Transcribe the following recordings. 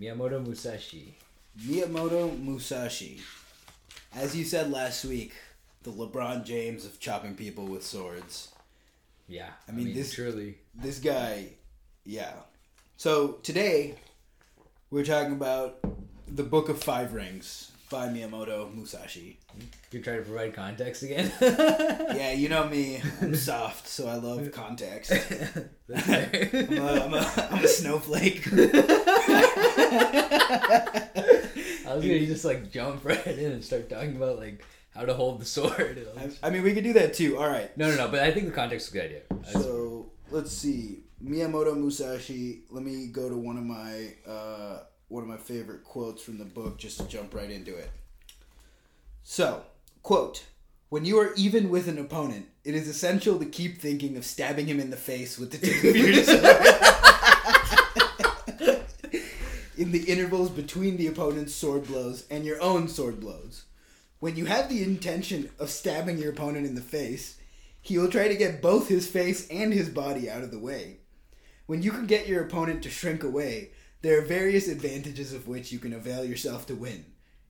Miyamoto Musashi. Miyamoto Musashi. As you said last week, the LeBron James of chopping people with swords. Yeah, I mean, this- truly. This guy, yeah. So today, we're talking about the Book of Five Rings by Miyamoto Musashi. You're trying to provide context again. Yeah, you know me. I'm soft, so I love context. I'm a, I'm a, I'm a snowflake. I was gonna just like jump right in and start talking about like how to hold the sword. I, I mean, we could do that too. All right. No, no, no. But I think the context is a good idea. I So let's see. Miyamoto Musashi. Let me go to one of my uh, one of my favorite quotes from the book just to jump right into it. So, quote: When you are even with an opponent, it is essential to keep thinking of stabbing him in the face with the tip of your sword. In the intervals between the opponent's sword blows and your own sword blows. When you have the intention of stabbing your opponent in the face, he will try to get both his face and his body out of the way. When you can get your opponent to shrink away, there are various advantages of which you can avail yourself to win.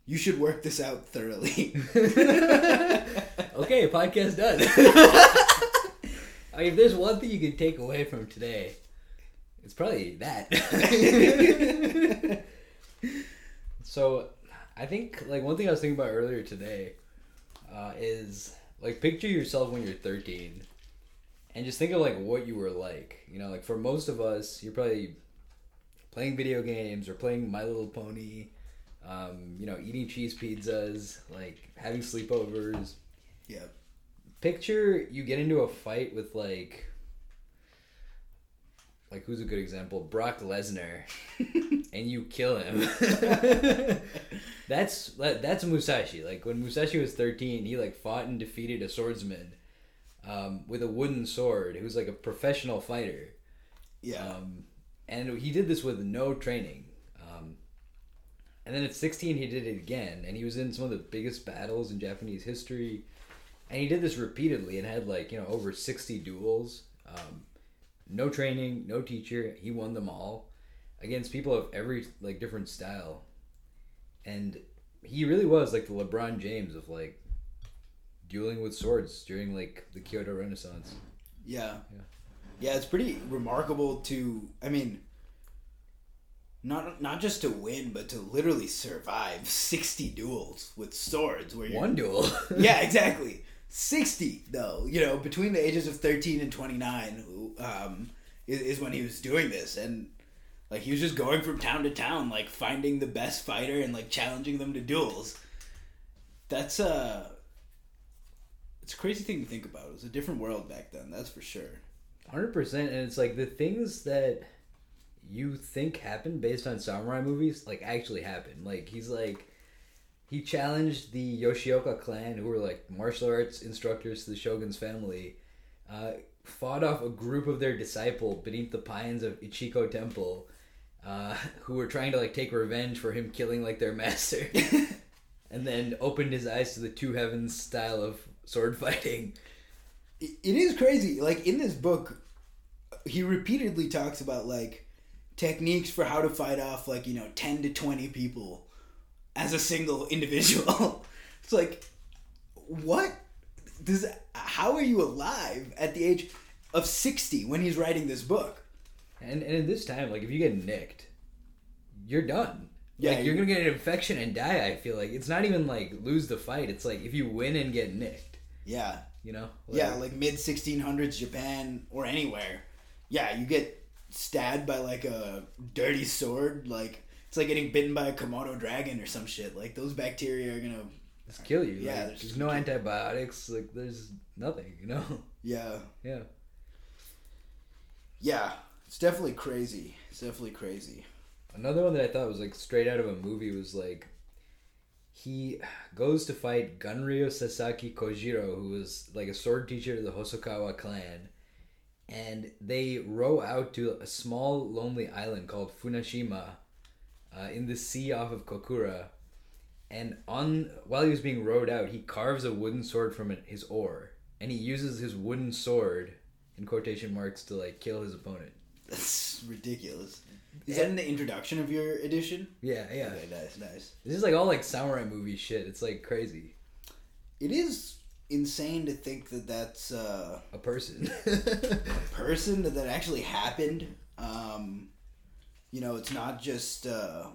You should work this out thoroughly. okay, podcast done. I mean, if there's one thing you can take away from today, it's probably that. so, I think like one thing I was thinking about earlier today uh, is like picture yourself when you're 13, and just think of like what you were like. You know, like for most of us, you're probably playing video games or playing My Little Pony. Um, you know, eating cheese pizzas, like having sleepovers, Yeah. picture you get into a fight with like like who's a good example brock lesnar and you kill him that's that- that's musashi like when musashi was 13 he like fought and defeated a swordsman um, with a wooden sword who's like a professional fighter Yeah. um, and he did this with no training. Um, and then at 16, he did it again, and he was in some of the biggest battles in Japanese history. And he did this repeatedly and had like you know over 60 duels. Um, no training, no teacher. He won them all against people of every like different style. And he really was like the LeBron James of like dueling with swords during like the Kyoto Renaissance. Yeah. Yeah. Yeah, it's pretty remarkable to I mean not not just to win, but to literally survive sixty duels with swords where One duel. Yeah, exactly. Sixty though, you know, between the ages of thirteen and twenty nine, um, is, is when he was doing this, and like he was just going from town to town, like finding the best fighter and like challenging them to duels. That's uh it's a crazy thing to think about. It was a different world back then, that's for sure. Hundred percent, and it's like the things that you think happen based on samurai movies, like actually happen. Like he's like, he challenged the Yoshioka clan, who were like martial arts instructors to the shogun's family, uh, fought off a group of their disciple beneath the pines of Ichijo Temple, uh, who were trying to like take revenge for him killing like their master, and then opened his eyes to the two heavens style of sword fighting. it is crazy. Like in this book, he repeatedly talks about like techniques for how to fight off like you know ten to twenty people as a single individual. it's like what does how are you alive at the age of sixty when he's writing this book? And and in this time, like if you get nicked, you're done. Yeah, like you're you- gonna get an infection and die. I feel like it's not even like lose the fight. It's like if you win and get nicked, Yeah, you know. yeah, like mid sixteen hundreds Japan or anywhere. Yeah, you get stabbed by like a dirty sword. Like it's like getting bitten by a Komodo dragon or some shit. Like those bacteria are gonna. just kill you. Yeah, Like, there's- there's no antibiotics. Like there's nothing. You know. Yeah, Yeah. yeah. It's definitely crazy. It's definitely crazy. Another one that I thought was like straight out of a movie was like he goes to fight Ganryu Sasaki Kojiro, who was like a sword teacher to the Hosokawa clan, and they row out to a small lonely island called Funashima, uh, in the sea off of Kokura. And on while he was being rowed out, he carves a wooden sword from his oar, and he uses his wooden sword in quotation marks to like kill his opponent. That's ridiculous. Is that in the introduction of your edition? Yeah, yeah. Okay, nice, nice. This is like all like samurai movie shit. It's like crazy. It is insane to think that that's uh, A person. a person that that actually happened. Um, you know, it's not just. Uh,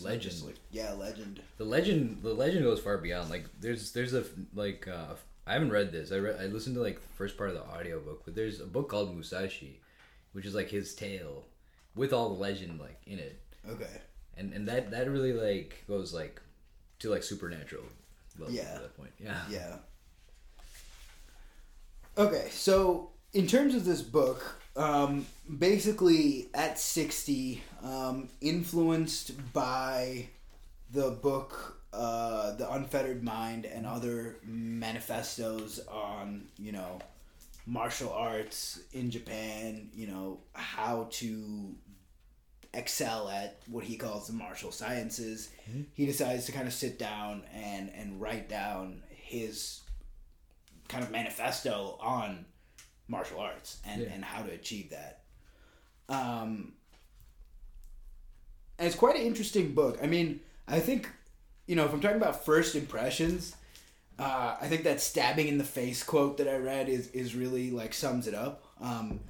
Legend. just like- yeah, legend. the legend the legend goes far beyond like there's there's a like uh i haven't read this i read i listened to like the first part of the audiobook but there's a book called musashi which is like his tale with all the legend like in it Okay. and and that that really like goes like to like supernatural levels Yeah. at that point yeah Yeah. Okay, so in terms of this book, um, basically at 60, um, influenced by the book uh, The Unfettered Mind and other manifestos on, you know, martial arts in Japan, you know, how to excel at what he calls the martial sciences. He decides to kind of sit down and, and write down his kind of manifesto on martial arts and, Yeah. and how to achieve that. Um, and it's quite an interesting book. I mean, I think, you know, if I'm talking about first impressions, uh, I think that stabbing in the face quote that I read is, is really like sums it up. Um,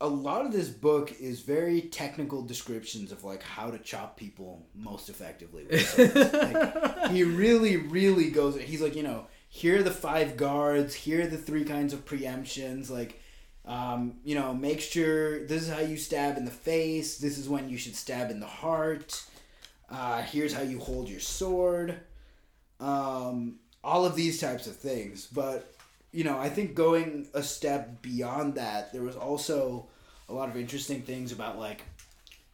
a lot of this book is very technical descriptions of like how to chop people most effectively. With like, he really, really goes. He's like, you know, here are the five guards. Here are the three kinds of preemptions. Like, um, you know, make sure this is how you stab in the face. This is when you should stab in the heart. Uh, here's how you hold your sword. Um, all of these types of things, but you know, I think going a step beyond that, there was also a lot of interesting things about like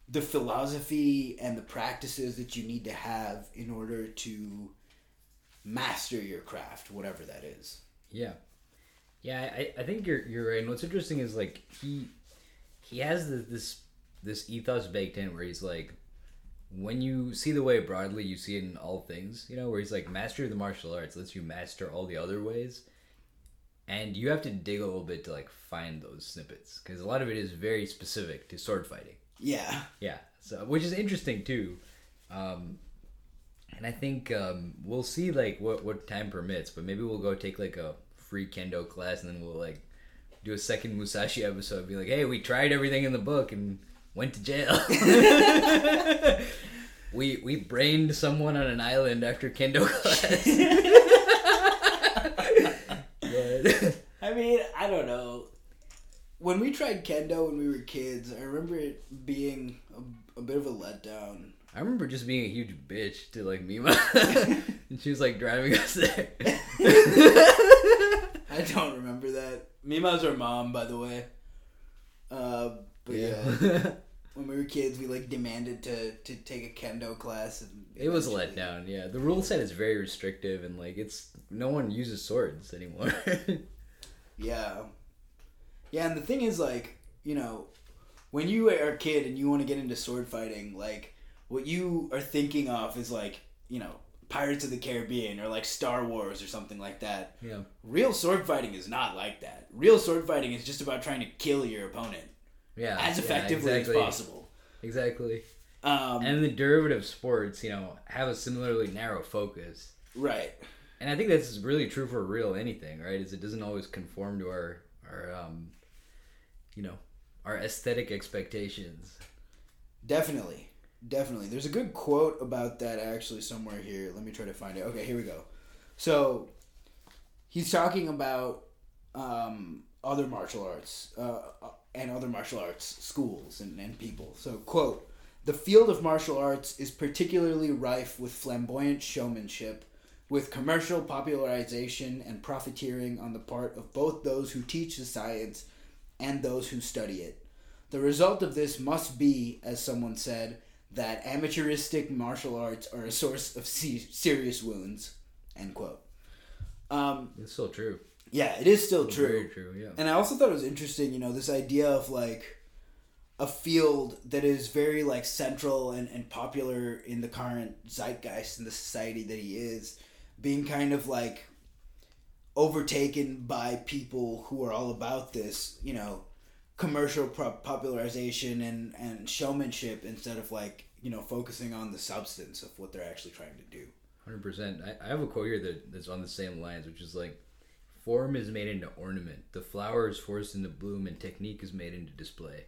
the philosophy and the practices that you need to have in order to master your craft, whatever that is. Yeah, yeah. I, I think you're you're right. And what's interesting is like he he has the, this this ethos baked in where he's like, when you see the way broadly, you see it in all things. You know, where he's like, master of the martial arts lets you master all the other ways, and you have to dig a little bit to like find those snippets because a lot of it is very specific to sword fighting. Yeah. Yeah, so which is interesting too, um, and I think um, we'll see like what what time permits, but maybe we'll go take like a free kendo class, and then we'll like do a second Musashi episode, be like, hey, we tried everything in the book and went to jail. we we brained someone on an island after kendo class. but, I mean, I don't know. When we tried kendo when we were kids, I remember it being a, a bit of a letdown. I remember just being a huge bitch to like Mima, and she was like driving us there. I don't remember that. Mima's our mom, by the way. Uh, but yeah. when we were kids, we like demanded to to take a kendo class. And It was eventually- letdown, yeah. The rule set is very restrictive, and like it's no one uses swords anymore. Yeah, yeah, and the thing is, like, you know, when you are a kid and you want to get into sword fighting, like, what you are thinking of is like, you know, Pirates of the Caribbean or like Star Wars or something like that. yeah, Real sword fighting is not like that. Real sword fighting is just about trying to kill your opponent yeah, as yeah, effectively exactly, as possible. Exactly. Um, And the derivative sports, you know, have a similarly narrow focus, right. and I think that's really true for real anything, right? Is it doesn't always conform to our our um, you know, our aesthetic expectations. Definitely. Definitely. There's a good quote about that actually somewhere here. Let me try to find it. Okay, here we go. So he's talking about um, other martial arts uh, uh, and other martial arts schools and, and people. So, quote, the field of martial arts is particularly rife with flamboyant showmanship, with commercial popularization and profiteering on the part of both those who teach the science and those who study it. The result of this must be, as someone said, that amateuristic martial arts are a source of se- serious wounds. End quote. Um, It's still true. yeah, it is still true. Very true. Yeah. And I also thought it was interesting, you know, this idea of like a field that is very like central and, and popular in the current zeitgeist in the society that he is, being kind of like overtaken by people who are all about this, you know, commercial pop- popularization and and showmanship instead of like you know focusing on the substance of what they're actually trying to do. Hundred percent. I, I have a quote here that, that's on the same lines, which is like, "Form is made into ornament. The flower is forced into bloom, and technique is made into display."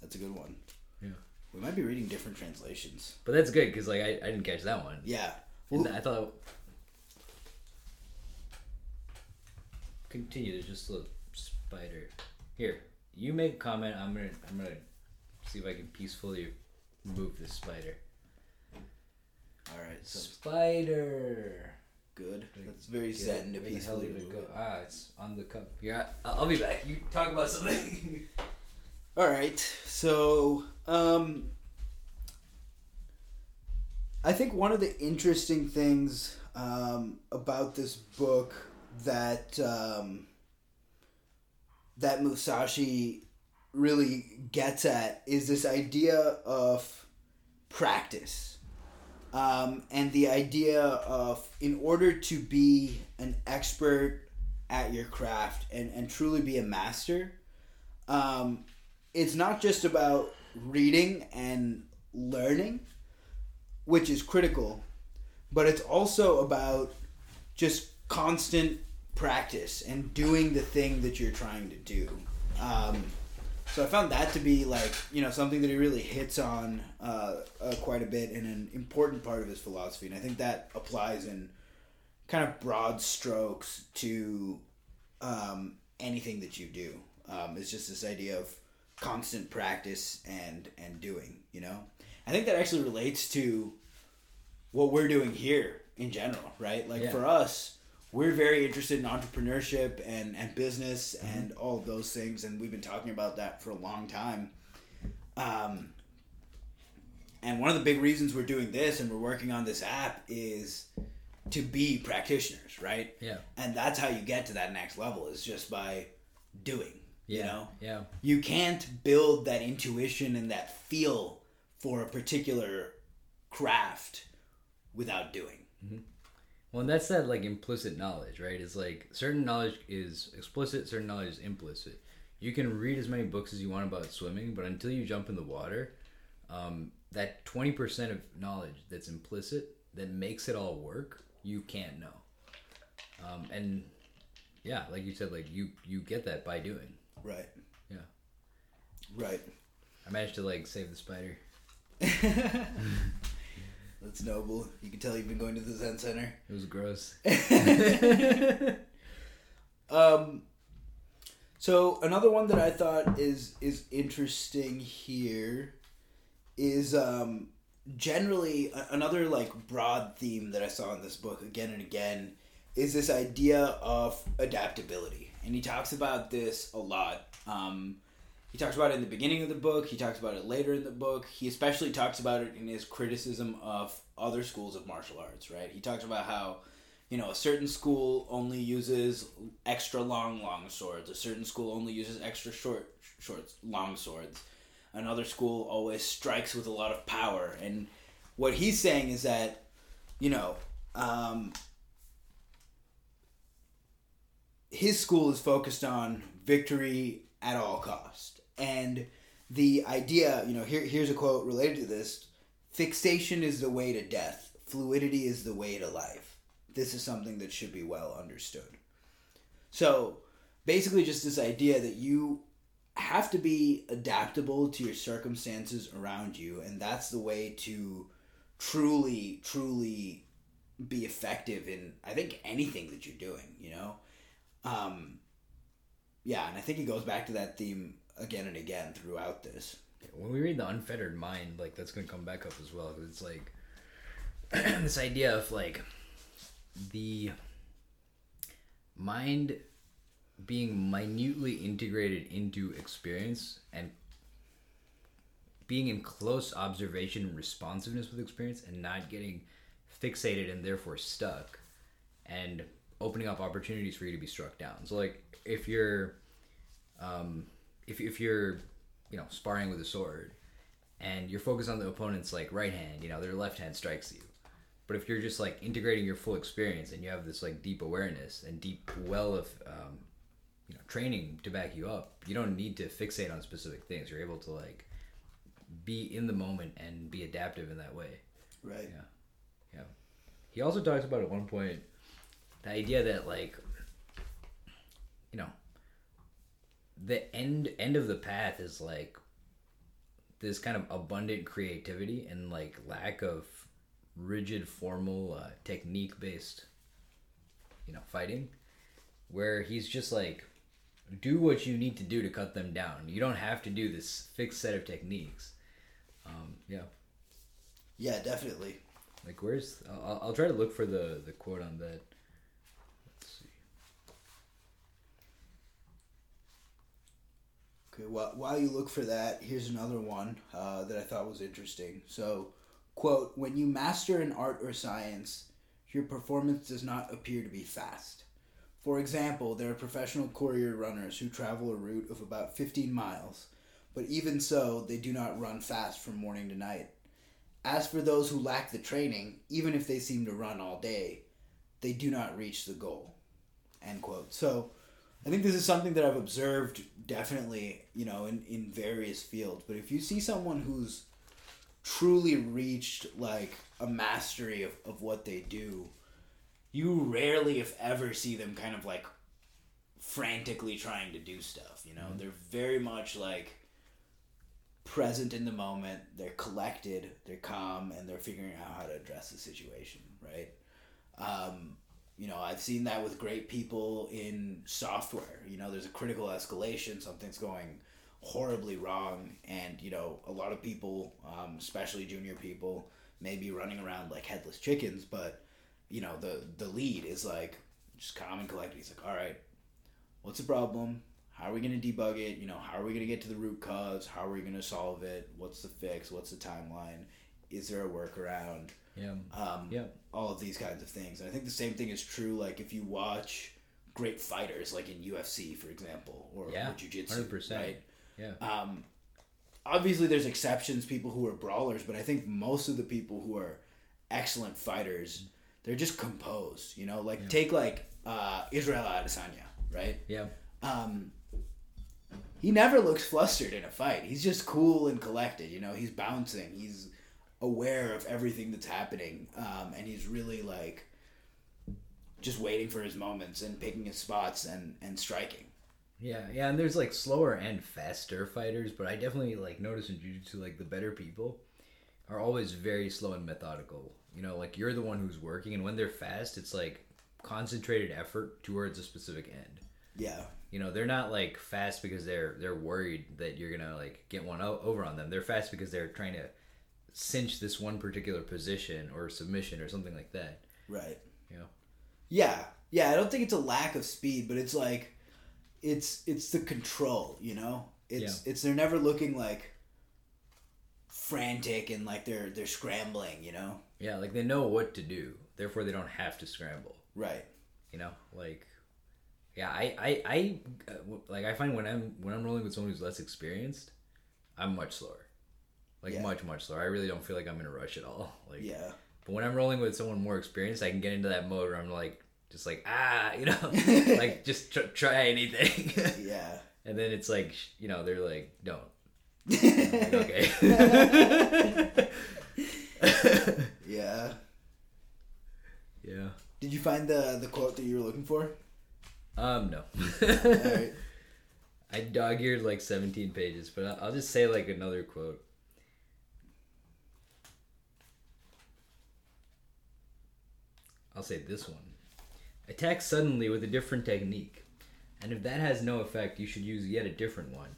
That's a good one. Yeah. We might be reading different translations. But that's good because like I, I didn't catch that one. Yeah. And Well, I thought. Continue. There's just a spider. Here, you make a comment. I'm gonna I'm gonna see if I can peacefully move this spider. all right. So Spider. good. That's very Get to it. Where the hell peacefully did it go? it. Ah, it's on the cup. Yeah, I'll I'll be back. You talk about something. All right. So, um, I think one of the interesting things um, about this book that um, that Musashi really gets at is this idea of practice. Um, and the idea of, in order to be an expert at your craft and, and truly be a master, um, it's not just about reading and learning, which is critical, but it's also about just constant practice and doing the thing that you're trying to do. Um, so I found that to be like you know something that he really hits on uh, uh, quite a bit and an important part of his philosophy, and I think that applies in kind of broad strokes to um, anything that you do. Um, it's just this idea of constant practice and and doing. You know, I think that actually relates to what we're doing here in general, right? Like Yeah. for us, we're very interested in entrepreneurship and and business and all of those things, and we've been talking about that for a long time. Um, and one of the big reasons we're doing this and we're working on this app is to be practitioners, right? yeah. And that's how you get to that next level is just by doing. Yeah. You know, Yeah. you can't build that intuition and that feel for a particular craft without doing. Well, and that's that like implicit knowledge, right? It's like certain knowledge is explicit, certain knowledge is implicit. You can read as many books as you want about swimming, but until you jump in the water, um, that twenty percent of knowledge that's implicit that makes it all work, you can't know. Um, and yeah, like you said, like you you get that by doing. Right. Yeah. Right. I managed to like save the spider. That's noble. You can tell you've been going to the Zen Center. It was gross. Um, so another one that I thought is is interesting here is um, generally a- another like broad theme that I saw in this book again and again is this idea of adaptability, and he talks about this a lot. Um, he talks about it in the beginning of the book. He talks about it later in the book. He especially talks about it in his criticism of other schools of martial arts. Right? He talks about how you know, a certain school only uses extra long, long swords. A certain school only uses extra short, short, long swords. Another school always strikes with a lot of power. And what he's saying is that, you know, um, his school is focused on victory at all cost. And the idea, you know, here, here's a quote related to this fixation is the way to death, fluidity is the way to life this is something that should be well understood. So, basically, just this idea that you have to be adaptable to your circumstances around you, and that's the way to truly, truly be effective in, I think, anything that you're doing, you know? Um, yeah, and I think it goes back to that theme again and again throughout this. when we read the unfettered mind like that's gonna come back up as well 'cause it's like this idea of like the mind being minutely integrated into experience and being in close observation and responsiveness with experience and not getting fixated and therefore stuck and opening up opportunities for you to be struck down so like if you're um, if, if you're you know sparring with a sword and you're focused on the opponent's like right hand you know their left hand strikes you But if you're just like integrating your full experience and you have this like deep awareness and deep well of um, you know training to back you up, you don't need to fixate on specific things. You're able to like be in the moment and be adaptive in that way. Right. Yeah. Yeah. He also talks about at one point the idea that like you know the end end of the path is like this kind of abundant creativity and like lack of rigid formal uh, technique based you know fighting where he's just like do what you need to do to cut them down. You don't have to do this fixed set of techniques. Um, yeah. Yeah, definitely. like where's I'll, I'll try to look for the the quote on that let's see Okay, while, while you look for that, here's another one uh, that I thought was interesting. So, quote, when you master an art or science, your performance does not appear to be fast. For example, there are professional courier runners who travel a route of about 15 miles, but even so, they do not run fast from morning to night. As for those who lack the training, even if they seem to run all day, they do not reach the goal. End quote. So, I think this is something that I've observed definitely, you know, in, in various fields. But if you see someone who's truly reached like a mastery of, of what they do, you rarely, if ever, see them kind of like frantically trying to do stuff. You know, they're very much like present in the moment. They're collected, they're calm, and they're figuring out how to address the situation. Right. Um, you know, I've seen that with great people in software. You know, there's a critical escalation, something's going horribly wrong, and you know, a lot of people, um, especially junior people, may be running around like headless chickens. But you know, the the lead is like just calm and collected. He's like, all right, what's the problem? How are we going to debug it? You know, how are we going to get to the root cause? How are we going to solve it? What's the fix? What's the timeline? Is there a workaround? Yeah Um, yeah all of these kinds of things. And I think the same thing is true. Like if you watch great fighters, like in UFC, for example, or, Yeah, or jiu-jitsu, 100%. right? yeah Um, obviously, there's exceptions, people who are brawlers, but I think most of the people who are excellent fighters, they're just composed. You know, like take like uh, Israel Adesanya, right? yeah um, he never looks flustered in a fight. He's just cool and collected. You know, he's bouncing. He's aware of everything that's happening, um, and he's really like just waiting for his moments and picking his spots and and striking. Yeah, yeah, and there's like slower and faster fighters, but I definitely like notice in jiu-jitsu like the better people are always very slow and methodical. You know, like you're the one who's working and when they're fast, it's like concentrated effort towards a specific end. Yeah, You know, they're not like fast because they're they're worried that you're to like get one o- over on them. They're fast because they're trying to cinch this one particular position or submission or something like that. right. You know. Yeah, yeah. I don't think it's a lack of speed, but it's like it's it's the control. You know, it's it's they're never looking like frantic and like they're they're scrambling. You know, Yeah, like they know what to do. Therefore they don't have to scramble. right. you know like yeah i i i uh, like i find when i'm when i'm rolling with someone who's less experienced i'm much slower like Yeah. much much slower i really don't feel like i'm in a rush at all like Yeah. but when i'm rolling with someone more experienced i can get into that mode where i'm like just like ah you know like just tr- try anything Yeah. and then it's like you know they're like don't like, okay yeah. yeah Did you find the the quote that you were looking for? um no All right. I dog eared like 17 pages, but I'll- I'll just say like another quote. I'll say this one. Attack suddenly with a different technique. And if that has no effect, you should use yet a different one.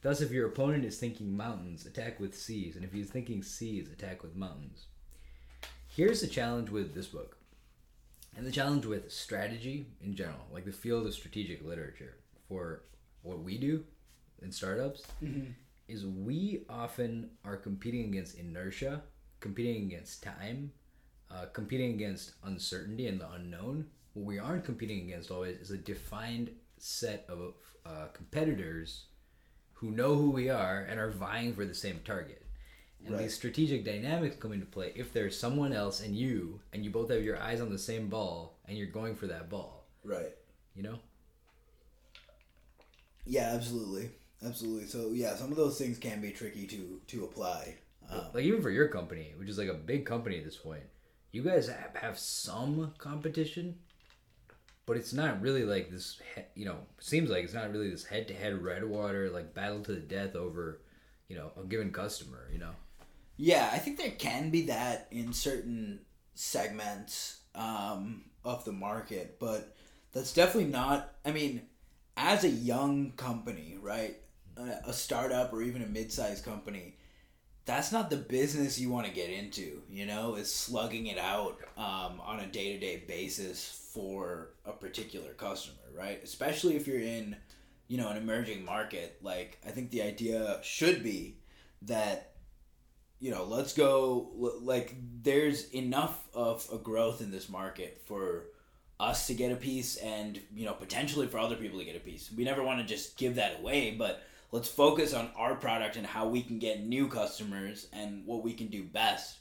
Thus, if your opponent is thinking mountains, attack with seas. And if he's thinking seas, attack with mountains. Here's the challenge with this book. And the challenge with strategy in general, like the field of strategic literature for what we do in startups, mm-hmm. is we often are competing against inertia, competing against time, uh, competing against uncertainty and the unknown. What we aren't competing against always is a defined set of uh, competitors who know who we are and are vying for the same target. And Right. these strategic dynamics come into play if there's someone else and you, and you both have your eyes on the same ball, and you're going for that ball. Right. You know? Yeah, absolutely, absolutely. So yeah, some of those things can be tricky to to apply. Um, like even for your company, which is like a big company at this point, you guys have, some competition, but it's not really like this. You know, seems like it's not really this head-to-head red water like battle to the death over, you know, a given customer. You know, Yeah, I think there can be that in certain segments um, of the market, but that's definitely not. I mean, as a young company, right, a startup or even a mid-sized company, that's not the business you want to get into. You know, is slugging it out um, on a day-to-day basis for a particular customer, right? Especially if you're in, you know, an emerging market. Like, I think the idea should be that you know, let's go. Like, there's enough of a growth in this market for us to get a piece, and you know, potentially for other people to get a piece. We never want to just give that away, but let's focus on our product and how we can get new customers and what we can do best,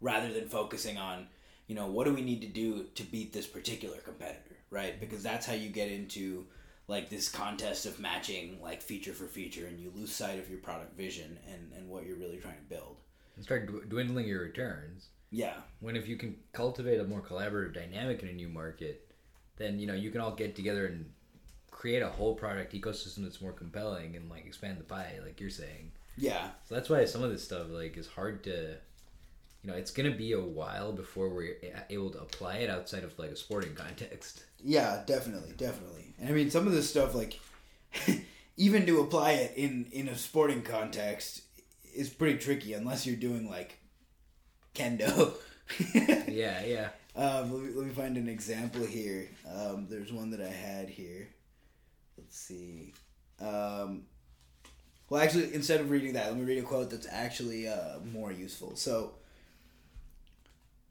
rather than focusing on, you know, what do we need to do to beat this particular competitor, right? Because that's how you get into like this contest of matching like feature for feature and you lose sight of your product vision and, and what you're really trying to build and start dwindling your returns. yeah When if you can cultivate a more collaborative dynamic in a new market, then you know you can all get together and create a whole product ecosystem that's more compelling and like expand the pie, like you're saying. yeah So that's why some of this stuff like is hard to, you know, it's gonna be a while before we're able to apply it outside of like a sporting context. yeah definitely definitely and i mean some of this stuff like even to apply it in in a sporting context is pretty tricky unless you're doing like kendo Yeah, yeah. Um, let, me, let me find an example here. Um, there's one that I had here. Let's see. Um, well, actually, instead of reading that, let me read a quote that's actually uh, more useful. So,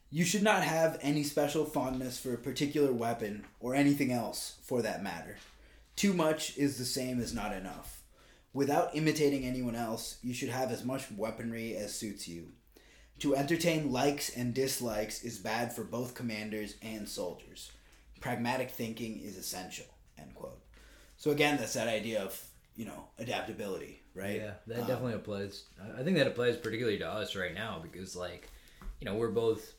you should not have any special fondness for a particular weapon or anything else for that matter. Too much is the same as not enough. Without imitating anyone else, you should have as much weaponry as suits you. To entertain likes and dislikes is bad for both commanders and soldiers. Pragmatic thinking is essential. End quote. So again, that's that idea of you know adaptability, right? Yeah, that Um, definitely applies. I- I think that applies particularly to us right now because, like, you know, we're both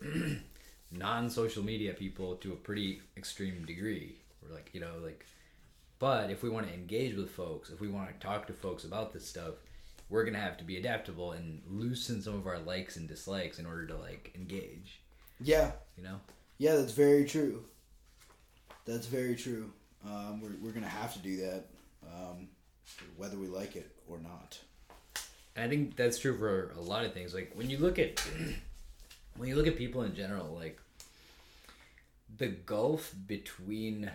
non-social media people to a pretty extreme degree. We're like, you know, like, but if we want to engage with folks, if we want to talk to folks about this stuff, we're gonna have to be adaptable and loosen some of our likes and dislikes in order to like engage. Yeah, You know. yeah, that's very true. That's very true. Um, we're we're gonna have to do that, um, whether we like it or not. I think that's true for a lot of things. Like when you look at when you look at people in general, like the gulf between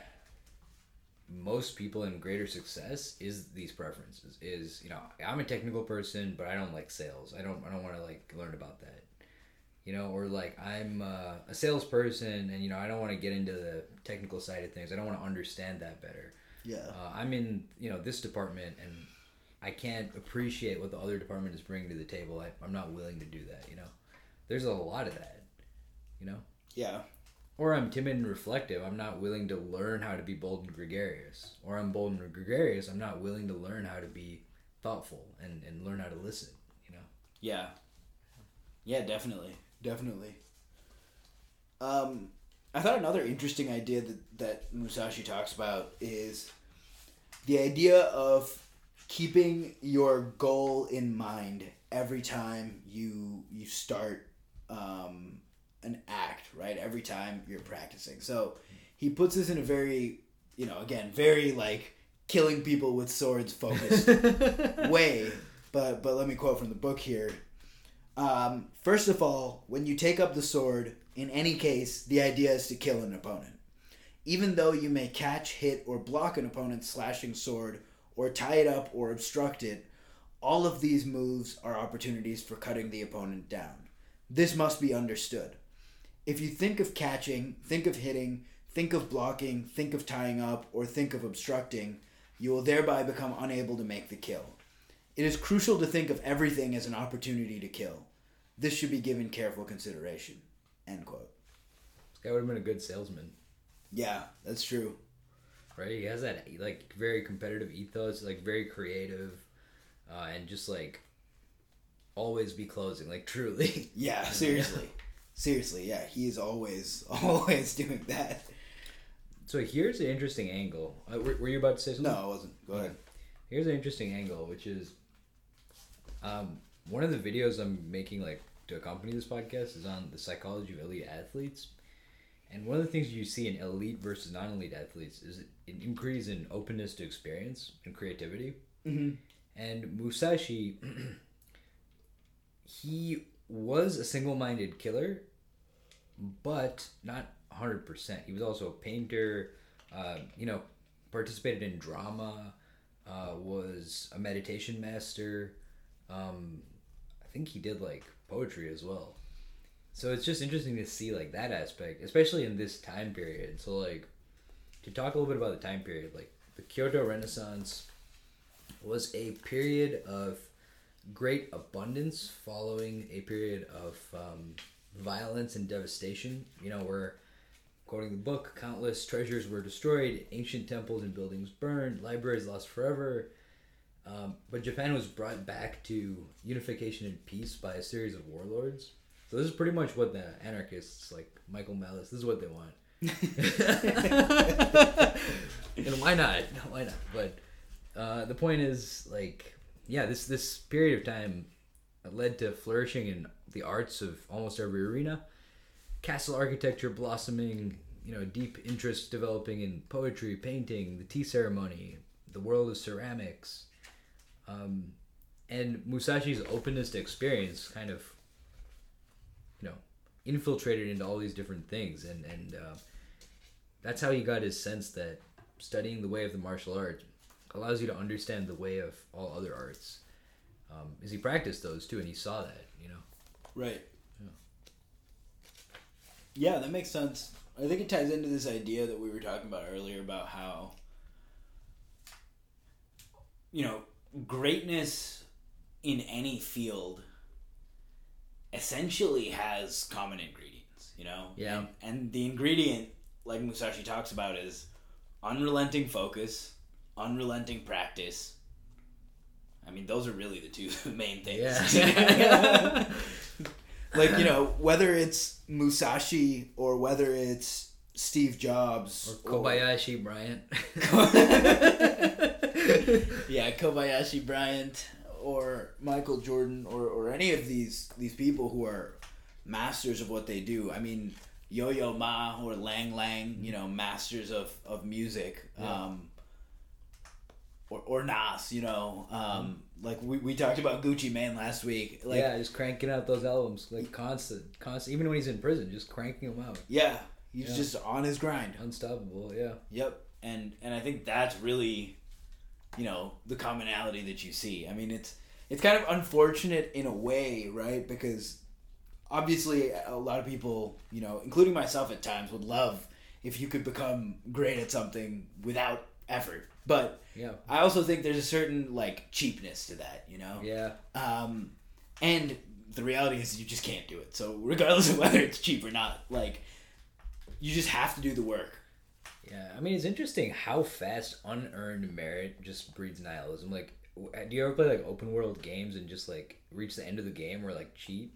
most people and greater success is these preferences. Is you know I'm a technical person, but I don't like sales. I don't I don't want to like learn about that. You know, or like I'm uh, a salesperson, and you know I don't want to get into the technical side of things. I don't want to understand that better. Yeah, Uh, I'm in you know this department and I can't appreciate what the other department is bringing to the table. I, I'm not willing to do that. You know, there's a lot of that. You know, yeah, or I'm timid and reflective. I'm not willing to learn how to be bold and gregarious. Or I'm bold and gregarious. I'm not willing to learn how to be thoughtful and, and learn how to listen. You know. yeah, yeah, definitely, definitely. Um, I thought another interesting idea that that Musashi talks about is the idea of keeping your goal in mind every time you you start um, an act, right? Every time you're practicing. So he puts this in a very, you know, again, very like killing people with swords focused way. But but let me quote from the book here. Um, first of all, when you take up the sword, in any case, the idea is to kill an opponent. Even though you may catch, hit, or block an opponent's slashing sword, or tie it up or obstruct it, all of these moves are opportunities for cutting the opponent down. This must be understood. If you think of catching, think of hitting, think of blocking, think of tying up, or think of obstructing, you will thereby become unable to make the kill. It is crucial to think of everything as an opportunity to kill. This should be given careful consideration. End quote. This guy would have been a good salesman, Yeah, that's true. right? He has that like very competitive ethos, like very creative, uh, and just like always be closing, like truly. Yeah, seriously. seriously, yeah. He is always, always doing that. so here's an interesting angle. Uh, were, were you about to say something? No, I wasn't. Go ahead. Here's an interesting angle, which is um, one of the videos I'm making, like to accompany this podcast, is on the psychology of elite athletes. And one of the things you see in elite versus non-elite athletes is an increase in openness to experience and creativity. Mhm. And Musashi, he was a single-minded killer, but not 100%. He was also a painter, uh, you know, participated in drama, uh, was a meditation master. Um, I think he did like poetry as well. So it's just interesting to see like that aspect, especially in this time period. So like to talk a little bit about the time period, like the Kyoto Renaissance was a period of great abundance following a period of um, violence and devastation. You know, where quoting the book, countless treasures were destroyed, ancient temples and buildings burned, libraries lost forever. Um, but Japan was brought back to unification and peace by a series of warlords. So this is pretty much what the anarchists, like Michael Malice, this is what they want. and why not? Why not? But uh, the point is, like, yeah, this this period of time led to flourishing in the arts of almost every arena. Castle architecture blossoming, you know, deep interest developing in poetry, painting, the tea ceremony, the world of ceramics, um, and Musashi's openness to experience kind of, you know, infiltrated into all these different things, and and uh, that's how he got his sense that studying the way of the martial art allows you to understand the way of all other arts. Um, is he practiced those too, and he saw that, you know. Right. Yeah, that makes sense. I think it ties into this idea that we were talking about earlier about how, you know, greatness in any field essentially has common ingredients, you know? Yeah. And, and the ingredient, like Musashi talks about, is unrelenting focus, unrelenting practice. I mean, those are really the two main things. Yeah. like you know whether it's Musashi or whether it's Steve Jobs or Kobayashi Bryant. yeah, Kobayashi Bryant or Michael Jordan or, or any of these these people who are masters of what they do. I mean, Yo Yo Ma or Lang Lang, you know, masters of, of music. Um, or, or Nas, you know, um, like we, we talked about Gucci Mane last week. Like, yeah, just cranking out those albums like constant, constant. Even when he's in prison, just cranking them out, yeah, he's Yeah. just on his grind. unstoppable. Yeah, Yep, and and I think that's really, you know, the commonality that you see. I mean, it's it's kind of unfortunate in a way, right? Because obviously, a lot of people, you know, including myself at times, would love if you could become great at something without effort. But yeah, I also think there's a certain like cheapness to that, you know. yeah. Um, and the reality is you just can't do it. So regardless of whether it's cheap or not, like you just have to do the work. Yeah, I mean it's interesting how fast unearned merit just breeds nihilism. Like, uh, do you ever play like open world games and just like reach the end of the game or like cheat?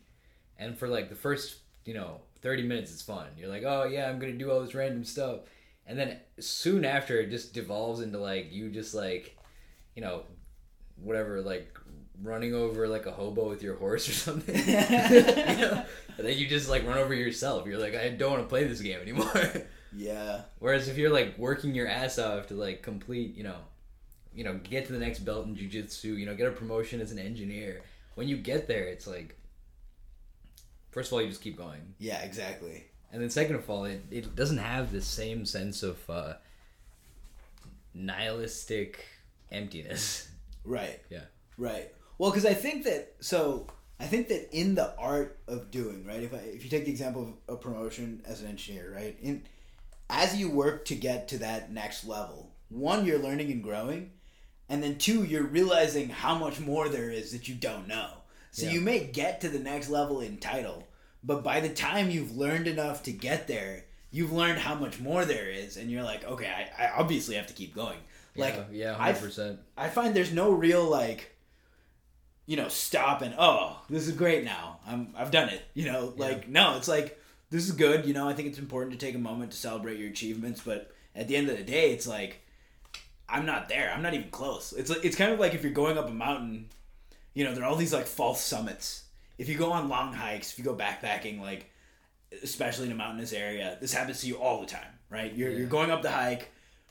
And for like the first, you know, thirty minutes, it's fun. You're like, oh yeah, I'm gonna do all this random stuff, and then soon after, it just devolves into like you just like, you know, whatever, like running over like a hobo with your horse or something. you know? And then you just like run over yourself. You're like, I don't want to play this game anymore. Yeah. Whereas if you're like working your ass off to like complete, you know, you know, get to the next belt in jujitsu, you know, get a promotion as an engineer. When you get there, it's like, first of all, you just keep going, Yeah, exactly. and then second of all, it, it doesn't have the same sense of uh, nihilistic emptiness. Right. Yeah. Right. Well, because I think that so I think that in the art of doing right, if I, if you take the example of a promotion as an engineer, right, in as you work to get to that next level, one you're learning and growing, and then two, you're realizing how much more there is that you don't know. So Yeah. you may get to the next level in title, but by the time you've learned enough to get there, you've learned how much more there is, and you're like, okay, I, I obviously have to keep going. Like, yeah, yeah, I hundred percent. I find there's no real like you know stop and oh this is great now I'm I've done it you know like no it's like this is good you know I think it's important to take a moment to celebrate your achievements but at the end of the day it's like I'm not there. I'm not even close. It's like- it's kind of like if you're going up a mountain you know there are all these like false summits. If you go on long hikes if you go backpacking like especially in a mountainous area this happens to you all the time right? You're, you're going up the hike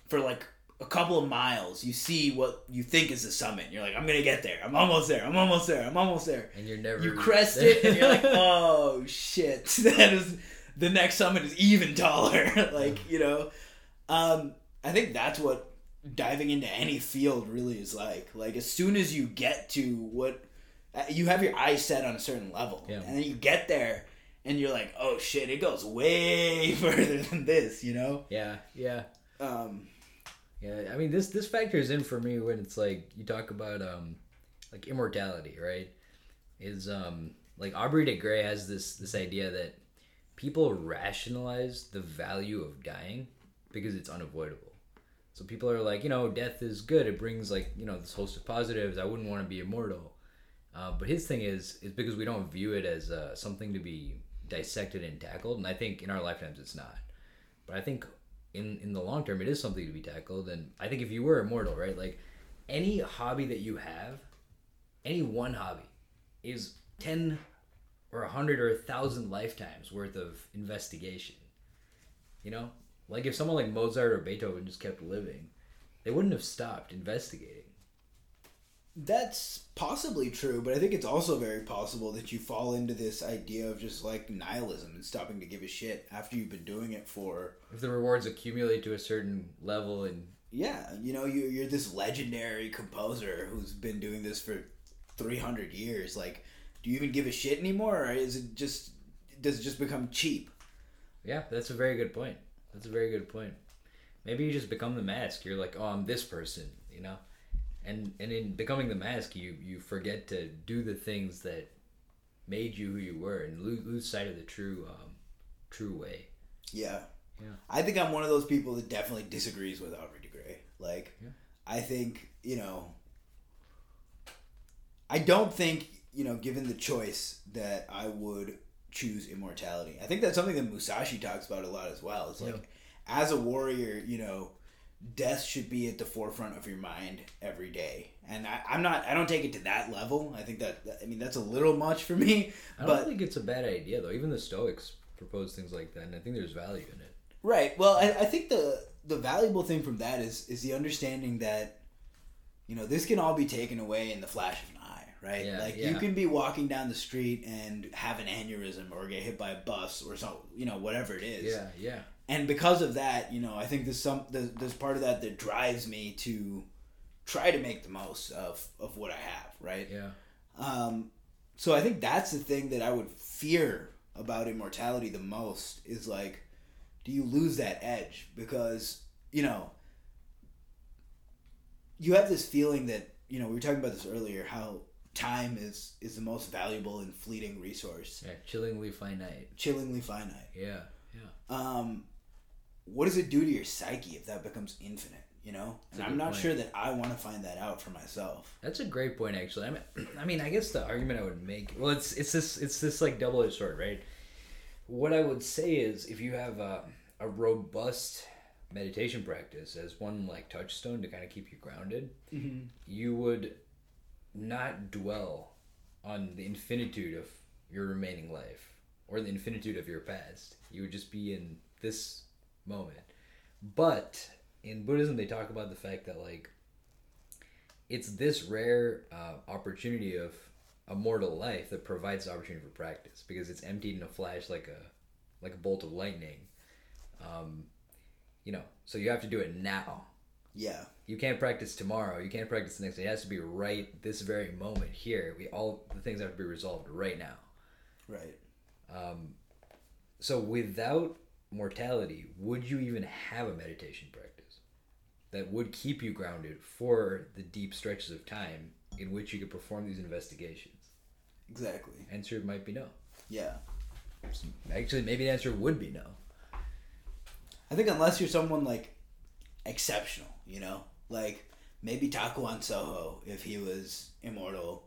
for like a couple of miles you see what you think is the summit. You're like i'm gonna get there. I'm almost there. I'm almost there. I'm almost there. And you're never you crest it and you're like oh shit. That is the next summit is even taller. Like you know? Um i think that's what diving into any field really is like. Like as soon as you get to what uh, you have your eyes set on a certain level. Yeah. and then you get there and you're like oh shit it goes way further than this you know? Yeah, yeah. um Yeah, I mean this this factors in for me when it's like you talk about um like immortality, right? Is um like Aubrey de Grey has this this idea that people rationalize the value of dying because it's unavoidable. So people are like, you know, death is good. It brings like you know this host of positives. I wouldn't want to be immortal. Uh, but his thing is is because we don't view it as uh, something to be dissected and tackled, and I think in our lifetimes it's not. But I think in in the long term it is something to be tackled. And i think if you were immortal right like any hobby that you have any one hobby is 10 or 100 or 1000 lifetimes worth of investigation. You know? Like if someone like mozart or beethoven just kept living they wouldn't have stopped investigating That's possibly true, but I think it's also very possible that you fall into this idea of just like nihilism and stopping to give a shit after you've been doing it for if the rewards accumulate to a certain level and yeah, you know, you you're this legendary composer who's been doing this for 300 years. Like, do you even give a shit anymore or is it just does it just become cheap? Yeah, that's a very good point. That's a very good point. Maybe you just become the mask. You're like, oh, I'm this person, you know, and and in becoming the mask, you you forget to do the things that made you who you were, and lose, lose sight of the true um, true way. Yeah. Yeah. I think I'm one of those people that definitely disagrees with Aubrey de Grey. Like, Yeah. I think, you know, I don't think, you know, given the choice, that I would choose immortality. I think that's something that Musashi talks about a lot as well. It's like, Yeah. as a warrior, you know, death should be at the forefront of your mind every day. And I, I'm not, I don't take it to that level. I think that, I mean, that's a little much for me. I don't think it's a bad idea though. Even the Stoics propose things like that, and I think there's value in it. Right. Well, I, I think the the valuable thing from that is is the understanding that you know this can all be taken away in the flash of an eye. Right. Yeah, like yeah. you can be walking down the street and have an aneurysm or get hit by a bus or so you know whatever it is. Yeah, yeah, And because of that, you know, I think there's some there's, there's part of that that drives me to try to make the most of of what I have. Right. yeah. Um, so I think that's the thing that I would fear about immortality the most is like, do you lose that edge? Because, you know, you have this feeling that, you know, we were talking about this earlier, how time is, is the most valuable and fleeting resource, Yeah, chillingly finite. chillingly finite. Yeah, yeah. Um, what does it do to your psyche if that becomes infinite? You know, That's and I'm not point. sure that I want to find that out for myself. That's a great point, actually. I mean, I mean, I guess the argument I would make, well, it's it's this it's this like double edged sword, right? What I would say is, if you have a, a robust meditation practice as one like touchstone to kind of keep you grounded, Mm-hmm. you would not dwell on the infinitude of your remaining life or the infinitude of your past. You would just be in this moment. But in Buddhism, they talk about the fact that like it's this rare uh, opportunity of a mortal life that provides the opportunity for practice because it's emptied in a flash like a like a bolt of lightning. Um, you know, so you have to do it now. Yeah. You can't practice tomorrow. You can't practice the next day. It has to be right this very moment here. We all the things have to be resolved right now. Right. Um, so without mortality, would you even have a meditation practice that would keep you grounded for the deep stretches of time in which you could perform these investigations? Exactly. Answer might be no. Yeah. Actually, maybe the answer would be no. I think unless you're someone like exceptional, you know, like maybe Takuan Soho, if he was immortal,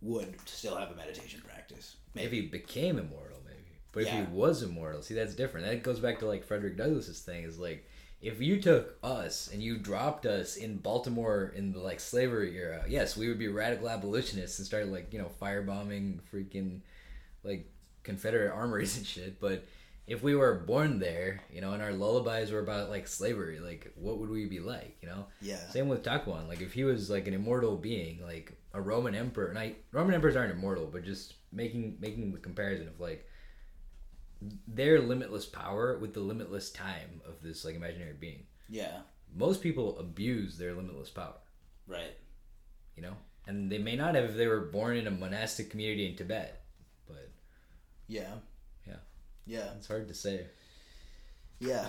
would still have a meditation practice. If he became immortal, maybe. But if Yeah. he was immortal, see, that's different. That goes back to like Frederick Douglass's thing. Is like, if you took us and you dropped us in Baltimore in the like slavery era, yes, we would be radical abolitionists and start like you know firebombing freaking like Confederate armories and shit. But if we were born there, you know, and our lullabies were about like slavery, like what would we be like, you know? Yeah. Same with Takuan. Like if he was like an immortal being, like a Roman emperor, and I Roman emperors aren't immortal, but just making making the comparison of like their limitless power with the limitless time of this like imaginary being. Yeah. Most people abuse their limitless power, Right. you know, and they may not have if they were born in a monastic community in Tibet, but Yeah. Yeah. Yeah. it's hard to say. Yeah.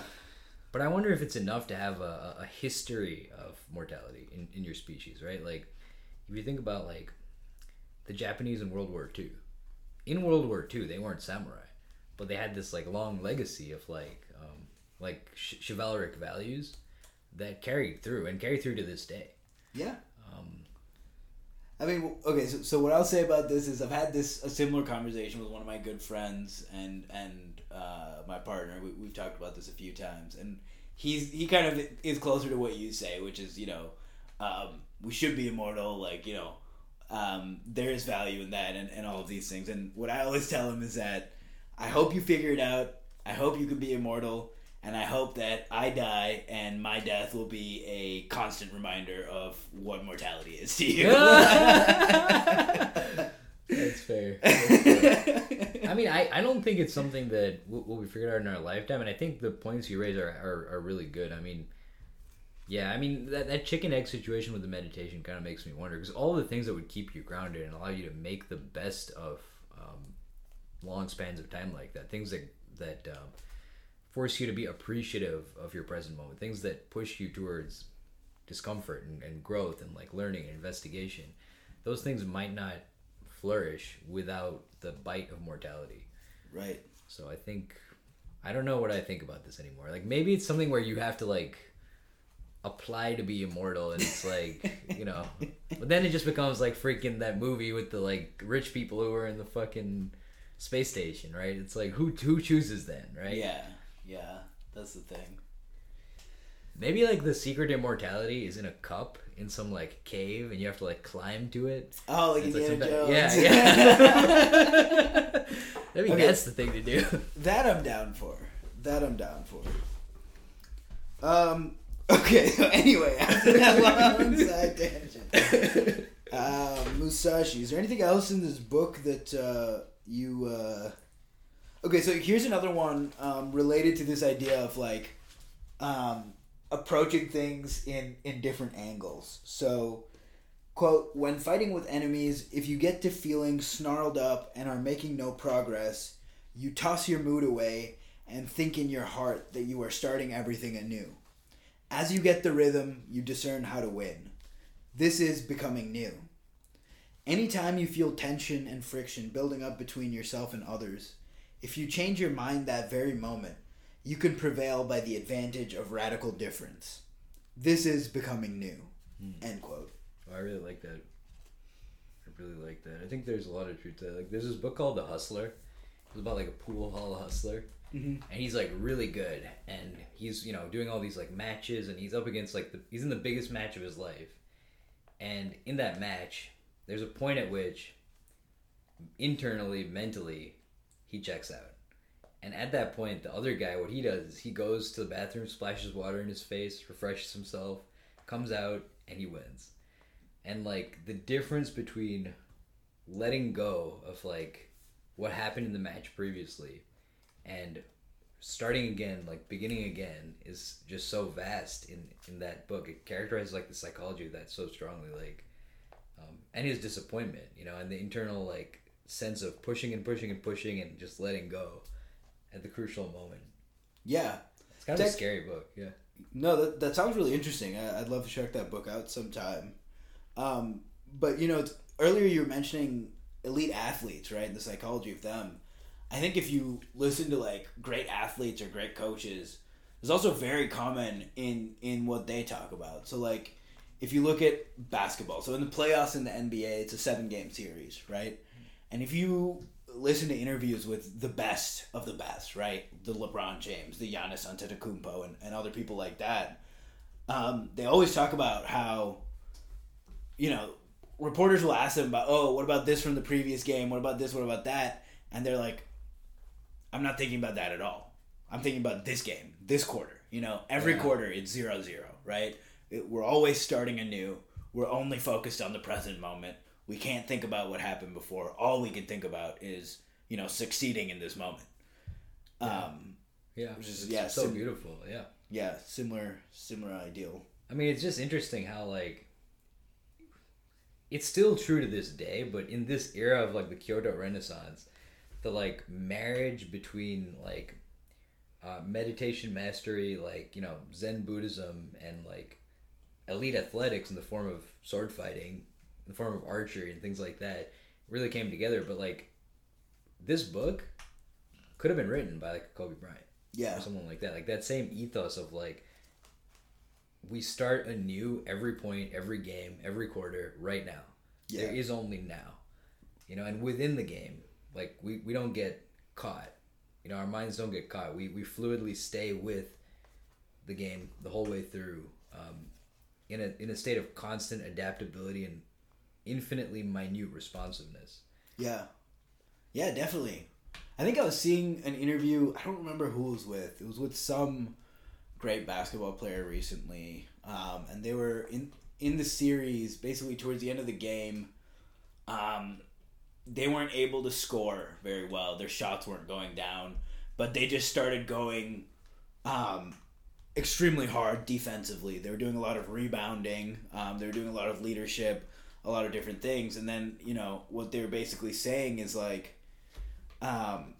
But I wonder if it's enough to have a, a history of mortality in, in your species, right? Like, if you think about like the Japanese in World War II. In World War II, they weren't samurai, but they had this like long legacy of like um, like ch- chivalric values that carried through and carry through to this day. Yeah. Um, I mean, okay. So, so what I'll say about this is I've had this a similar conversation with one of my good friends and and uh, my partner. We, we've talked about this a few times, and he's he kind of is closer to what you say, which is you know um, we should be immortal. Like you know um, there is value in that and, and all of these things. And what I always tell him is that I hope you figure it out. I hope you can be immortal. And I hope that I die and my death will be a constant reminder of what mortality is to you. That's fair. I mean, I, I don't think it's something that will, will be figured out in our lifetime, and I think the points you raise are, are, are really good. I mean, yeah, I mean that, that chicken egg situation with the meditation kind of makes me wonder because all the things that would keep you grounded and allow you to make the best of long spans of time like that, things that that um, force you to be appreciative of your present moment, things that push you towards discomfort and, and growth and like learning and investigation, those things might not flourish without the bite of mortality. right. So I think I don't know what I think about this anymore. Like maybe it's something where you have to like apply to be immortal and it's like, you know, but then it just becomes like freaking that movie with the like rich people who are in the fucking space station, right? It's like who who chooses then, right? Yeah. Yeah. That's the thing. Maybe like the secret immortality is in a cup in some like cave and you have to like climb to it. Oh, like It's like Indiana Jones. yeah, yeah. Maybe Okay. that's the thing to do. that I'm down for. That I'm down for. Um. Okay. So anyway, after that long side tangent, um, Musashi. Is there anything else in this book that uh, you? Uh... Okay, so here's another one um, related to this idea of like um, approaching things in in different angles. So, quote: When fighting with enemies, if you get to feeling snarled up and are making no progress, you toss your mood away and think in your heart that you are starting everything anew. As you get the rhythm, you discern how to win. This is becoming new. Anytime you feel tension and friction building up between yourself and others, if you change your mind that very moment, you can prevail by the advantage of radical difference. This is becoming new. End quote. I really like that. I really like that. I think there's a lot of truth to that. Like, there's this book called The Hustler. It's about like a pool hall hustler, Mhm. and he's like really good, and he's you know doing all these like matches, and he's up against like the he's in the biggest match of his life, and in that match, there's a point at which internally, mentally, he checks out. And at that point, the other guy, what he does is he goes to the bathroom, splashes water in his face, refreshes himself, comes out, and he wins. And like the difference between letting go of like what happened in the match previously and starting again, like beginning again, is just so vast in in that book. It characterizes like the psychology of that so strongly, like um, and his disappointment, you know, and the internal like sense of pushing and pushing and pushing and just letting go at the crucial moment. Yeah. It's kind of a scary book, yeah. No, that, that sounds really interesting. I, I'd love to check that book out sometime. Um, but you know, it's- earlier you were mentioning elite athletes, right? And the psychology of them. I think if you listen to like great athletes or great coaches, it's also very common in in what they talk about. So like, if you look at basketball, so in the playoffs in the NBA, it's a seven game series, right? And if you listen to interviews with the best of the best, right? The LeBron James, the Giannis Antetokounmpo, and, and other people like that, um, they always talk about how, you know, reporters will ask them about, oh, what about this from the previous game? What about this? What about that? And they're like, I'm not thinking about that at all. I'm thinking about this game, this quarter. You know, every Yeah. quarter it's zero zero, right? It, we're always starting anew. We're only focused on the present moment. We can't think about what happened before. All we can think about is, you know, succeeding in this moment. Um, Yeah, Which is- yeah, so sim- beautiful. Yeah, yeah, similar, similar ideal. I mean, it's just interesting how like it's still true to this day, but in this era of like the Kyoto Renaissance, the like marriage between like uh, meditation mastery, like you know Zen Buddhism, and like elite athletics in the form of sword fighting, in the form of archery and things like that, really came together. But like this book could have been written by like Kobe Bryant Yeah, or someone like that. Like that same ethos of like we start anew every point, every game, every quarter, right now. Yeah. There is only now. You know, and within the game, like we, we don't get caught. You know, our minds don't get caught. We we fluidly stay with the game the whole way through. Um, in a in a state of constant adaptability and infinitely minute responsiveness. yeah, yeah, definitely. I think I was seeing an interview. I don't remember who it was with. It was with some great basketball player recently, um, and they were in in the series. Basically, towards the end of the game, um, they weren't able to score very well. Their shots weren't going down, but they just started going um, extremely hard defensively. They were doing a lot of rebounding. Um, they were doing a lot of leadership, a lot of different things. And then you know what they were basically saying is like, um,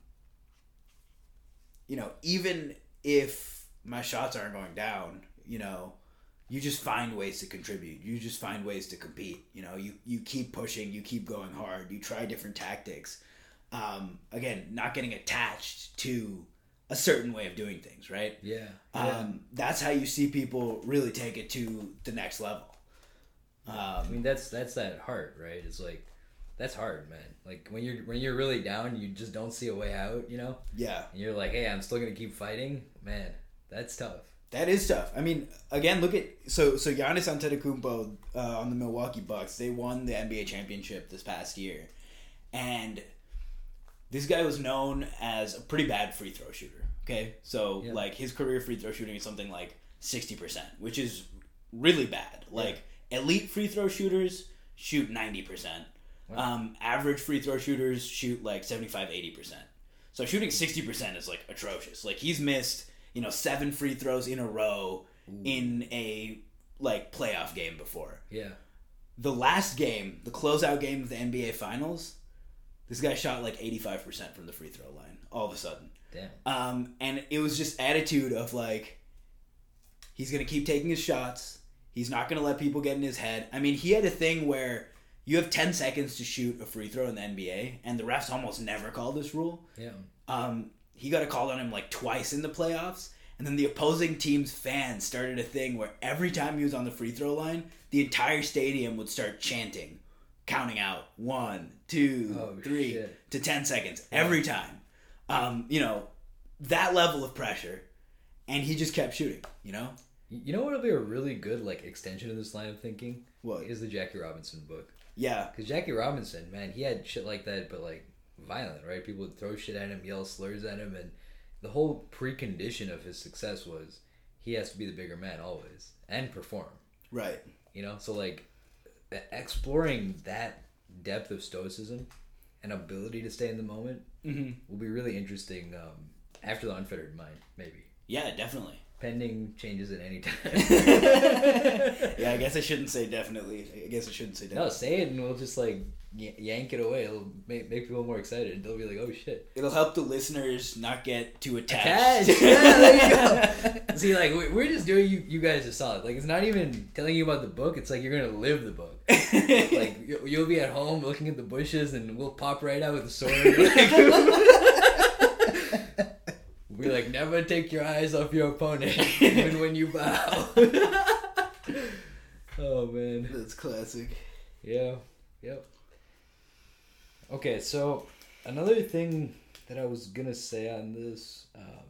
you know, even if my shots aren't going down, you know, you just find ways to contribute. You just find ways to compete. You know, you you keep pushing, you keep going hard, you try different tactics. Um, again, not getting attached to a certain way of doing things, right? Yeah. Um, that's how you see people really take it to the next level. I Um, mean that's that's that heart, right? It's like that's hard, man. Like when you're when you're really down, you just don't see a way out, you know? yeah, And you're like, "Hey, I'm still to keep fighting." Man, that's tough. that is tough. I mean, again, look at so so Giannis Antetokounmpo uh, on the Milwaukee Bucks. They won the NBA championship this past year, and this guy was known as a pretty bad free throw shooter. Okay, so Yeah. like his career free throw shooting is something like sixty percent, which is really bad. Like elite free throw shooters shoot ninety percent. Um, average free throw shooters shoot like 75 80%. So shooting 60% is like atrocious. Like he's missed, you know, seven free throws in a row in a like playoff game before. Yeah. The last game, the closeout game of the NBA finals, this guy shot like 85% from the free throw line all of a sudden. Damn. Um, and it was just attitude of like he's gonna keep taking his shots. He's not gonna let people get in his head. I mean, he had a thing where you have ten seconds to shoot a free throw in the NBA, and the refs almost never call this rule. Yeah. Um, he got a call on him like twice in the playoffs, and then the opposing team's fans started a thing where every time he was on the free throw line, the entire stadium would start chanting, counting out one, two, Oh, three shit. to ten seconds every time. Um, you know, that level of pressure, and he just kept shooting. You know, You know what would be a really good like extension of this line of thinking? What? is the Jackie Robinson book? yeah, Because Jackie Robinson, man, he had shit like that, but like violent, right? People would throw shit at him, yell slurs at him, and the whole precondition of his success was he has to be the bigger man always and perform. right. You know, so like e- exploring that depth of stoicism and ability to stay in the moment hmm will be really interesting um, after the unfettered mind, maybe Yeah, definitely. pending changes at any time. yeah, I guess I shouldn't say definitely. I guess I shouldn't say no, definitely. say it, and we'll just like yank it away. It'll make, make people more excited. They'll be like, "Oh shit!" It'll help the listeners not get too attached. Attached. yeah, there you go. See, like we- we're just doing you, you guys a solid. Like it's not even telling you about the book. It's like you're gonna live the book. Like you- you'll be at home looking at the bushes, and we'll pop right out with a sword. We're like, never take your eyes off your opponent, even when you bow. oh man. That's classic. Yeah. Yep. Okay, so another thing that I was gonna say on this, um,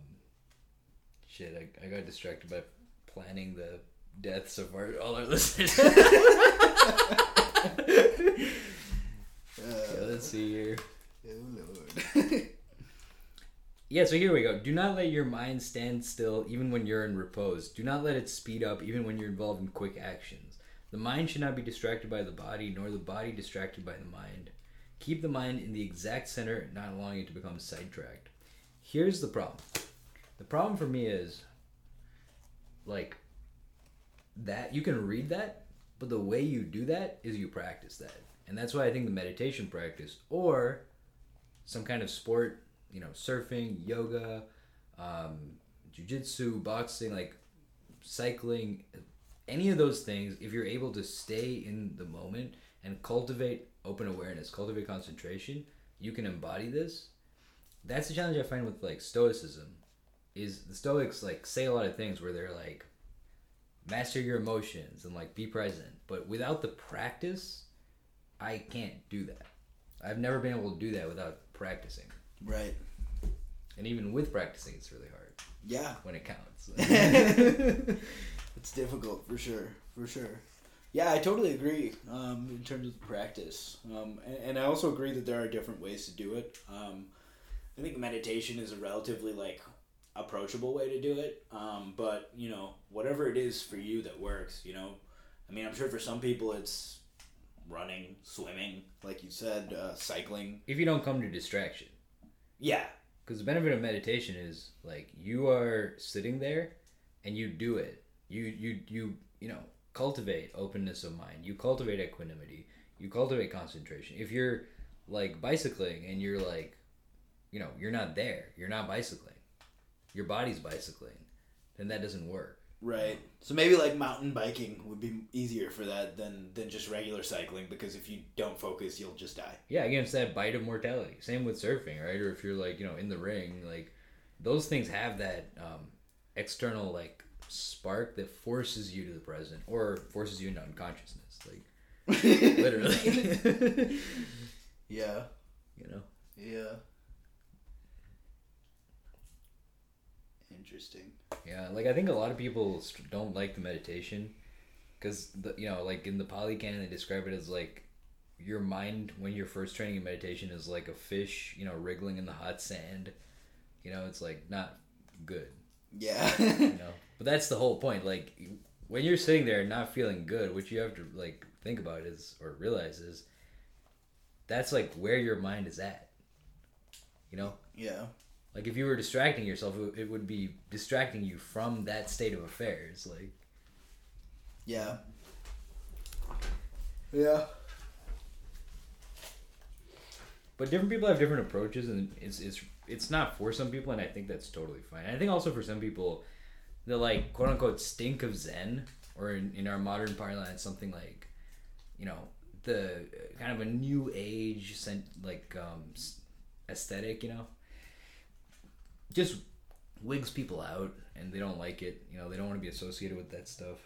shit, I, I got distracted by planning the deaths of our all our listeners. Yeah, let's see here. oh lord. Yeah, so here we go. Do not let your mind stand still even when you're in repose. Do not let it speed up even when you're involved in quick actions. The mind should not be distracted by the body, nor the body distracted by the mind. Keep the mind in the exact center, not allowing it to become sidetracked. Here's the problem. The problem for me is like that you can read that, but the way you do that is you practice that. And that's why I think the meditation practice or some kind of sport, you know, surfing, yoga, um, jujitsu, boxing, like cycling, any of those things, if you're able to stay in the moment and cultivate open awareness, cultivate concentration, you can embody this. That's the challenge I find with like stoicism is the stoics like say a lot of things where they're like master your emotions and like be present. But without the practice, I can't do that. I've never been able to do that without practicing. right. And even with practicing, it's really hard Yeah. when it counts. It's difficult for sure, for sure. Yeah, I totally agree um, in terms of the practice, um, and, and I also agree that there are different ways to do it. Um, I think meditation is a relatively like approachable way to do it, um, but you know whatever it is for you that works. You know, I mean, I'm sure for some people it's running, swimming, like you said, uh, cycling. if you don't come to distraction, Yeah, because the benefit of meditation is like you are sitting there and you do it. You you you you know cultivate openness of mind. You cultivate equanimity. You cultivate concentration. If you're like bicycling and you're like, you know, you're not there. You're not bicycling. Your body's bicycling. Then that doesn't work. Right. So maybe like mountain biking would be easier for that than than just regular cycling because if you don't focus, you'll just die. Yeah, against that bite of mortality. Same with surfing, right? Or if you're like, you know, in the ring, like those things have that um, external like spark that forces you to the present or forces you into unconsciousness, like literally. Yeah. you know. Yeah. Interesting. Yeah, like I think a lot of people don't like the meditation because the you know like in the Pali Canon they describe it as like your mind when you're first training in meditation is like a fish you know wriggling in the hot sand. You know, it's like not good. Yeah. you know but that's the whole point like when you're sitting there not feeling good what you have to like think about is or realize is that's like where your mind is at you know yeah. like if you were distracting yourself it, it would be distracting you from that state of affairs like Yeah. Yeah. but different people have different approaches and it's it's it's not for some people and i think that's totally fine i think also for some people the like quote unquote stink of zen or in, in our modern parlance something like you know the uh, kind of a new age sent like um aesthetic you know just wigs people out and they don't like it you know they don't want to be associated with that stuff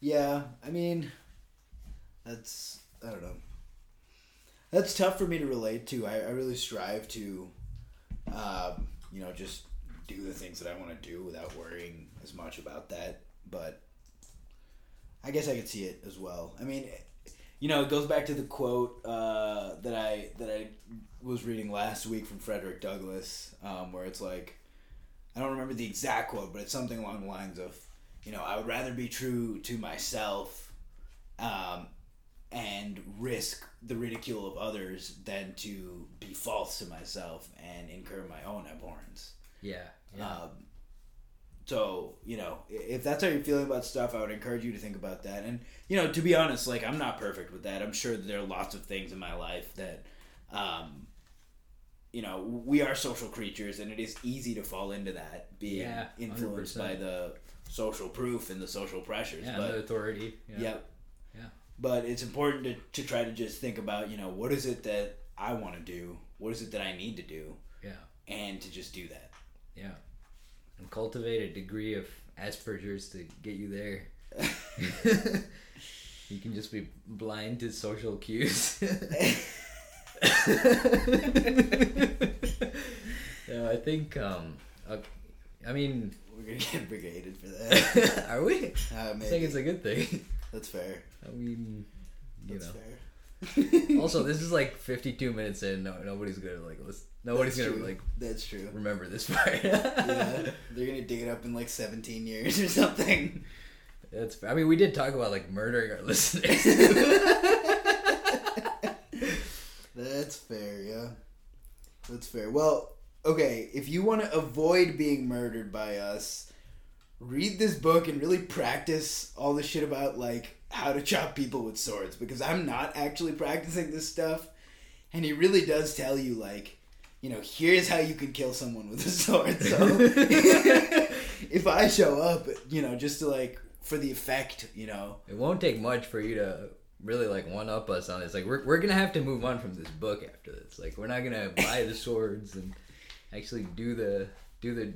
Yeah. I mean, that's I don't know. That's tough for me to relate to. I, I really strive to, um, you know, just do the things that I want to do without worrying as much about that. But I guess I could see it as well. I mean, you know, it goes back to the quote uh, that I that I was reading last week from Frederick Douglass, um, where it's like, I don't remember the exact quote, but it's something along the lines of, you know, I would rather be true to myself, um, and risk the ridicule of others than to be false to myself and incur my own abhorrence. Yeah yeah Um, so you know, if that's how you're feeling about stuff, I would encourage you to think about that. And you know, to be honest, like I'm not perfect with that. I'm sure that there are lots of things in my life that, um, you know, we are social creatures, and it is easy to fall into that, being Yeah, influenced by 100%. the social proof and the social pressures. Yeah, but the authority. Yeah. Yep. Yeah. But it's important to, to try to just think about, you know, what is it that I want to do? What is it that I need to do? Yeah. And to just do that. Yeah. And cultivate a degree of Asperger's to get you there. you can just be blind to social cues. no, I think. Um, uh, I mean, We're to get brigaded for that. are we? Uh, I think it's a good thing. That's fair. I mean, you That's know. fair. Also, this is like 52 minutes in. No, nobody's gonna like listen. Nobody's That's gonna true. like That's true. remember this part. yeah, they're gonna dig it up in like 17 years or something. That's. I mean, we did talk about like murdering our listeners. That's fair, yeah. That's fair. Well, okay, if you want to avoid being murdered by us, read this book and really practice all the shit about like how to chop people with swords because I'm not actually practicing this stuff. And he really does tell you like, you know, here's how you can kill someone with a sword. So if I show up, you know, just to like for the effect, you know, it won't take much for you to really like one up us on this. Like, we're we're gonna have to move on from this book after this. Like, we're not gonna buy the swords and actually do the do the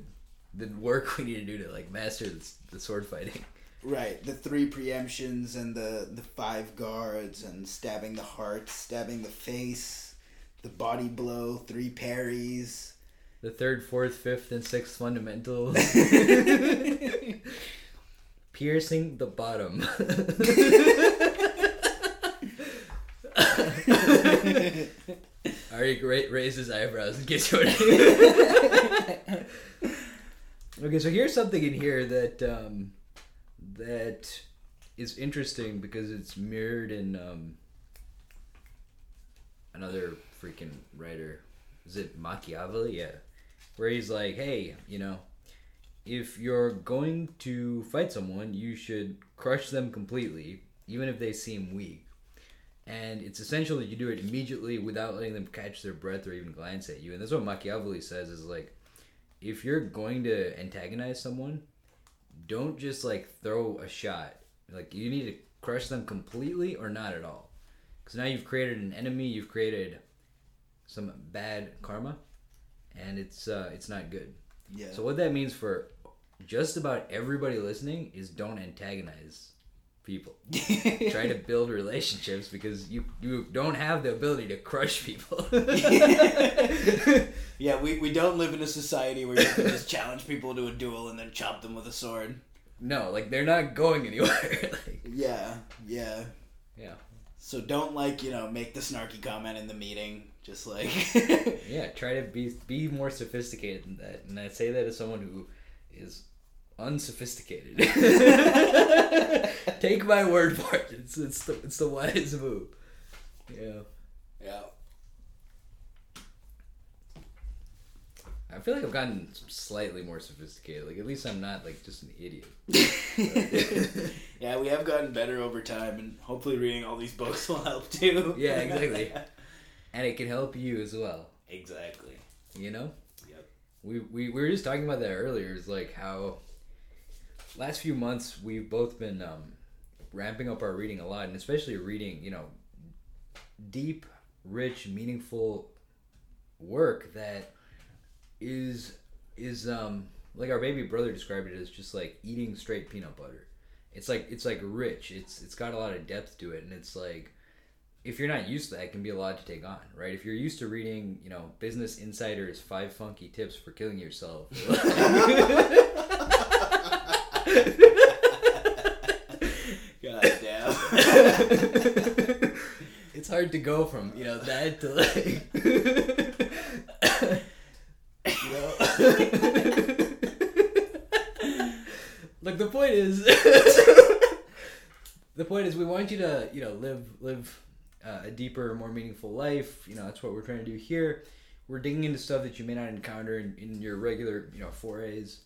the work we need to do to like master this, the sword fighting. Right, the three preemptions and the the five guards and stabbing the heart, stabbing the face, the body blow, three parries. The third, fourth, fifth, and sixth fundamentals. Piercing the bottom. Ari ra- raised his eyebrows and gets what Okay, so here's something in here that um, that is interesting because it's mirrored in um, another freaking writer. Is it Machiavelli? Yeah, where he's like, hey, you know, if you're going to fight someone, you should crush them completely, even if they seem weak. And it's essential that you do it immediately without letting them catch their breath or even glance at you. And that's what Machiavelli says is like, if you're going to antagonize someone, don't just like throw a shot. Like you need to crush them completely or not at all. Because now you've created an enemy, you've created some bad karma, and it's uh, it's not good. Yeah. So what that means for just about everybody listening is don't antagonize people. Try to build relationships because you you don't have the ability to crush people. yeah, we, we don't live in a society where you can just challenge people to a duel and then chop them with a sword. no, like they're not going anywhere. like, Yeah, yeah. yeah, So don't like, you know, make the snarky comment in the meeting. Just like yeah. Try to be be more sophisticated than that, and I say that as someone who is unsophisticated. Take my word for it. It's it's the it's the wise move. Yeah. Yeah. I feel like I've gotten slightly more sophisticated. Like at least I'm not like just an idiot. yeah, we have gotten better over time and hopefully reading all these books will help too. Yeah, exactly. And it can help you as well. exactly. You know? Yep. We, we, we were just talking about that earlier. It's like how last few months we've both been um, ramping up our reading a lot, and especially reading, you know, deep, rich, meaningful work that is is um like our baby brother described it as just like eating straight peanut butter. It's like it's like rich. It's it's got a lot of depth to it, and it's like if you're not used to that, it can be a lot to take on, right? If you're used to reading, you know, Business Insider's five funky tips for killing yourself. God damn. it's hard to go from you know that to like you know look the point is the point is we want you to you know live live uh, a deeper more meaningful life. You know that's what we're trying to do here. We're digging into stuff that you may not encounter in, in your regular you know forays.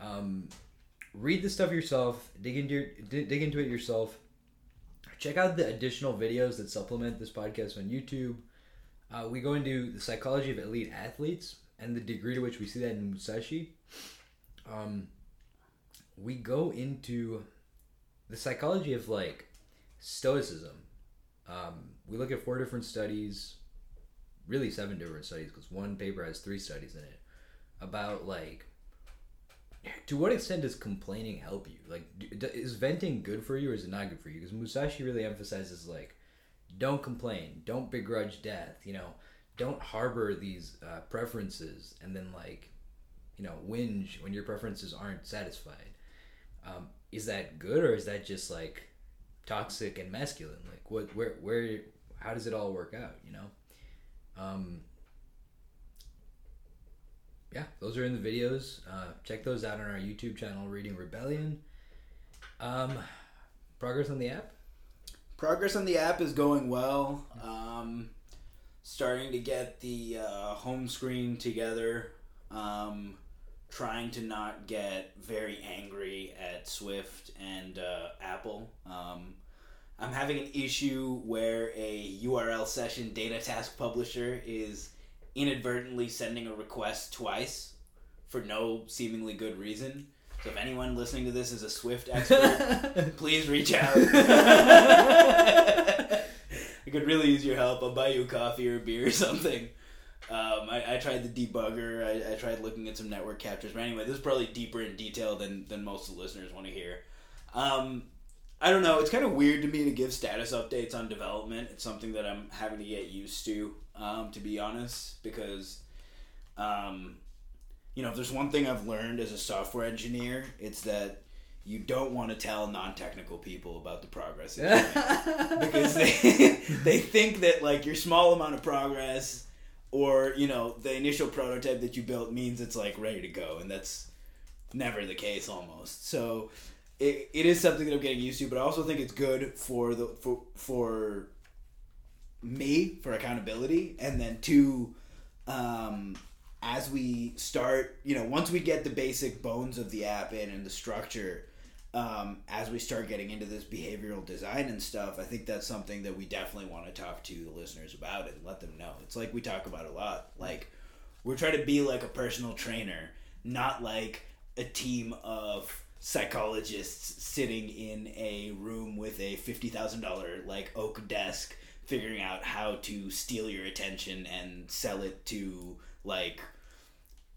Um, read the stuff yourself. Dig into your, dig into it yourself. Check out the additional videos that supplement this podcast on YouTube. Uh, we go into the psychology of elite athletes and the degree to which we see that in Musashi. Um, we go into the psychology of like stoicism. Um, we look at four different studies, really seven different studies, because one paper has three studies in it about like to what extent does complaining help you? Like, do, is venting good for you or is it not good for you? Because Musashi really emphasizes like, don't complain, don't begrudge death, you know, don't harbor these uh, preferences and then like, you know, whinge when your preferences aren't satisfied. Um, is that good or is that just like toxic and masculine? Like, what, where, where, how does it all work out? You know. Um, yeah, those are in the videos. Uh, check those out on our YouTube channel, Reading Rebellion. Um, progress on the app? Progress on the app is going well. Um, starting to get the uh, home screen together. Um, trying to not get very angry at Swift and uh, Apple. Um, I'm having an issue where a URL session data task publisher is inadvertently sending a request twice for no seemingly good reason. So if anyone listening to this is a Swift expert, please reach out. I could really use your help. I'll buy you a coffee or a beer or something. Um, I, I tried the debugger. I, I tried looking at some network captures. But anyway, this is probably deeper in detail than, than most of the listeners want to hear. Um, I don't know. It's kind of weird to me to give status updates on development. It's something that I'm having to get used to, um, to be honest, because, um, you know, if there's one thing I've learned as a software engineer, it's that you don't want to tell non-technical people about the progress because they they think that like your small amount of progress or you know the initial prototype that you built means it's like ready to go and that's never the case almost. So it, it is something that i'm getting used to but i also think it's good for the for for me for accountability and then two um as we start you know once we get the basic bones of the app in and the structure um, as we start getting into this behavioral design and stuff, I think that's something that we definitely want to talk to the listeners about and let them know. It's like we talk about a lot. Like we're trying to be like a personal trainer, not like a team of psychologists sitting in a room with a fifty thousand dollar like oak desk, figuring out how to steal your attention and sell it to like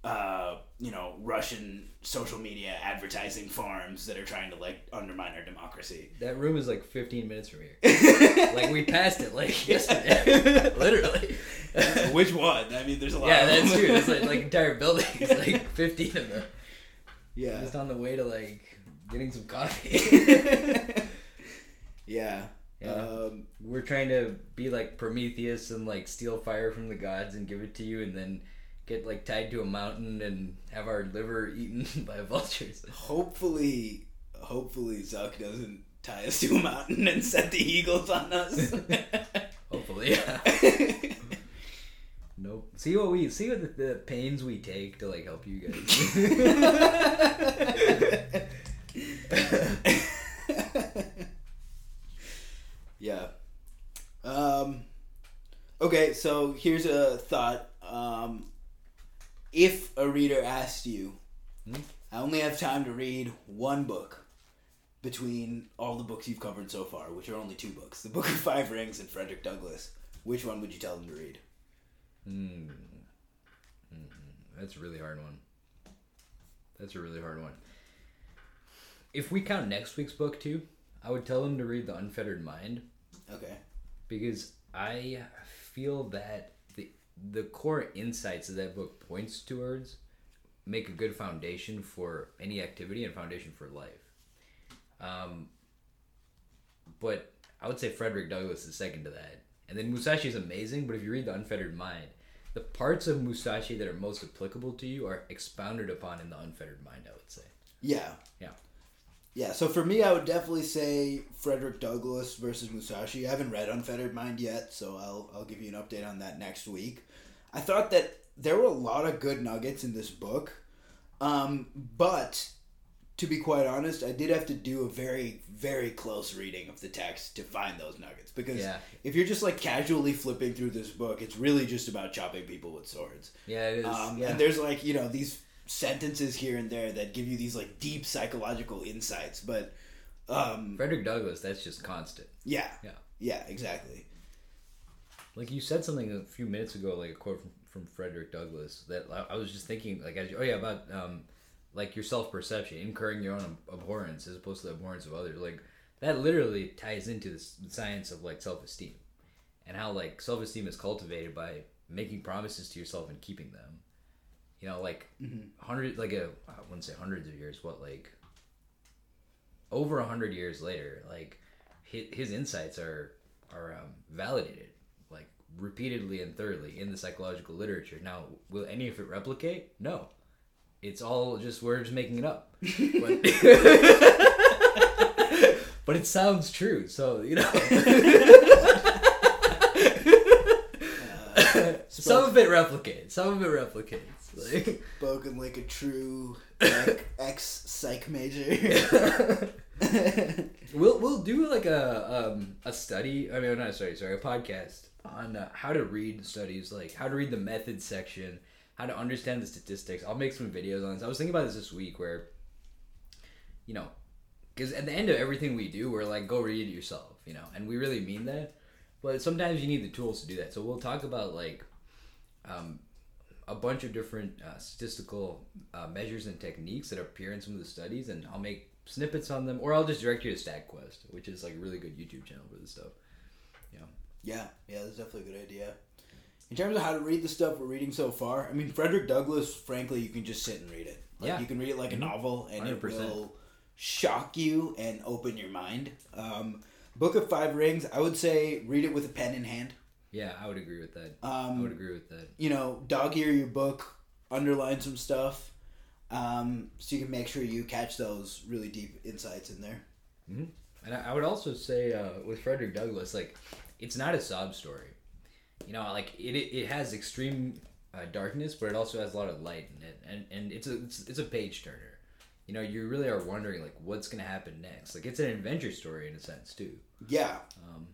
uh, you know, Russian social media advertising farms that are trying to like undermine our democracy. That room is like 15 minutes from here. like we passed it like yesterday, literally. Which one? I mean, there's a lot. Yeah, of that's true. It's like, like entire buildings, like 15 of them. Yeah. Just on the way to like getting some coffee. yeah. Yeah. Um, We're trying to be like Prometheus and like steal fire from the gods and give it to you, and then get like tied to a mountain and have our liver eaten by vultures. hopefully, hopefully Zuck doesn't tie us to a mountain and set the eagles on us. Hopefully, yeah. Nope. See what we see what the, the pains we take to like help you guys. Yeah. Um, okay, so here's a thought. Um, if a reader asked you, Hmm? I only have time to read one book between all the books you've covered so far, which are only two books The Book of Five Rings and Frederick Douglass, which one would you tell them to read? Hmm. That's a really hard one. That's a really hard one. If we count next week's book too, I would tell them to read The Unfettered Mind Okay. because I feel that the the core insights that that book points towards make a good foundation for any activity and foundation for life. Um, but I would say Frederick Douglass is second to that, and then Musashi is amazing. But if you read The Unfettered Mind, the parts of Musashi that are most applicable to you are expounded upon in The Unfettered Mind. I would say. Yeah. Yeah. Yeah, so for me, I would definitely say Frederick Douglass versus Musashi. I haven't read Unfettered Mind yet, so I'll, I'll give you an update on that next week. I thought that there were a lot of good nuggets in this book. Um, but to be quite honest, I did have to do a very, very close reading of the text to find those nuggets. Because Yeah. if you're just like casually flipping through this book, it's really just about chopping people with swords. Yeah, it is. Um, yeah. And there's like you know these sentences here and there that give you these like deep psychological insights. But um, Frederick Douglass, that's just constant. yeah, Yeah. yeah, exactly. Like you said something a few minutes ago, like a quote from, from Frederick Douglass that I, I was just thinking, like, as you, oh yeah, about um, like your self perception, incurring your own abhorrence as opposed to the abhorrence of others. Like that literally ties into the science of like self esteem and how like self esteem is cultivated by making promises to yourself and keeping them. You know, like hundred, like a I wouldn't say hundreds of years, what like over a hundred years later, like his, his insights are are um, validated like repeatedly and thoroughly in the psychological literature. Now, will any of it replicate? No, it's all just we're just making it up. But, but it sounds true, so you know. Of it replicates. Some of it replicates. Like, Spoken like a true like, ex psych major. We'll we'll do like a um a study. I mean, not a study. Sorry, a podcast on uh, how to read studies, like how to read the method section, how to understand the statistics. I'll make some videos on this. I was thinking about this this week, where you know, because at the end of everything we do, we're like, go read it yourself, you know, and we really mean that. But sometimes you need the tools to do that. So we'll talk about like um, a bunch of different uh, statistical uh, measures and techniques that appear in some of the studies, and I'll make snippets on them, or I'll just direct you to StatQuest, which is like a really good YouTube channel for this stuff. Yeah, yeah, yeah, that's definitely a good idea. In terms of how to read the stuff we're reading so far, I mean, Frederick Douglass, frankly, you can just sit and read it. Like, Yeah. You can read it like a novel, and it 100%. will shock you and open your mind. Um, Book of Five Rings, I would say read it with a pen in hand. Yeah, I would agree with that. I Um, would agree with that. you know, dog ear your book, underline some stuff, um, so you can make sure you catch those really deep insights in there. And I I would also say uh, with Frederick Douglass, like it's not a sob story. You know, like it it, it has extreme uh, darkness, but it also has a lot of light in it, and and it's a it's, it's a page turner. You know, you really are wondering like what's gonna happen next. Like it's an adventure story in a sense too. Yeah. Um,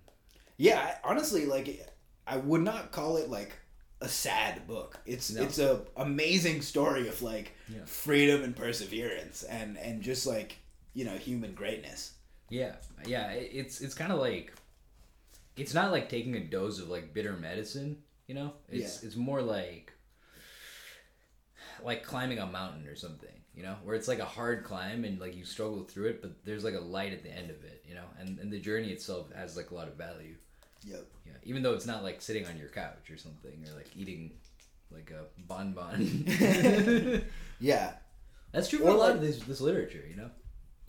Yeah, honestly, like I would not call it like a sad book. It's No. it's a amazing story of like Yeah. freedom and perseverance and and just like you know human greatness. Yeah, yeah. It's it's kind of like it's not like taking a dose of like bitter medicine. You know, it's it's more like like climbing a mountain or something. You know, where it's like a hard climb and like you struggle through it, but there's like a light at the end of it. You know, and and the journey itself has like a lot of value. Yep. Yeah, even though it's not like sitting on your couch or something or like eating like a bonbon. Yeah. That's true for Or a lot like- of this this literature. You know.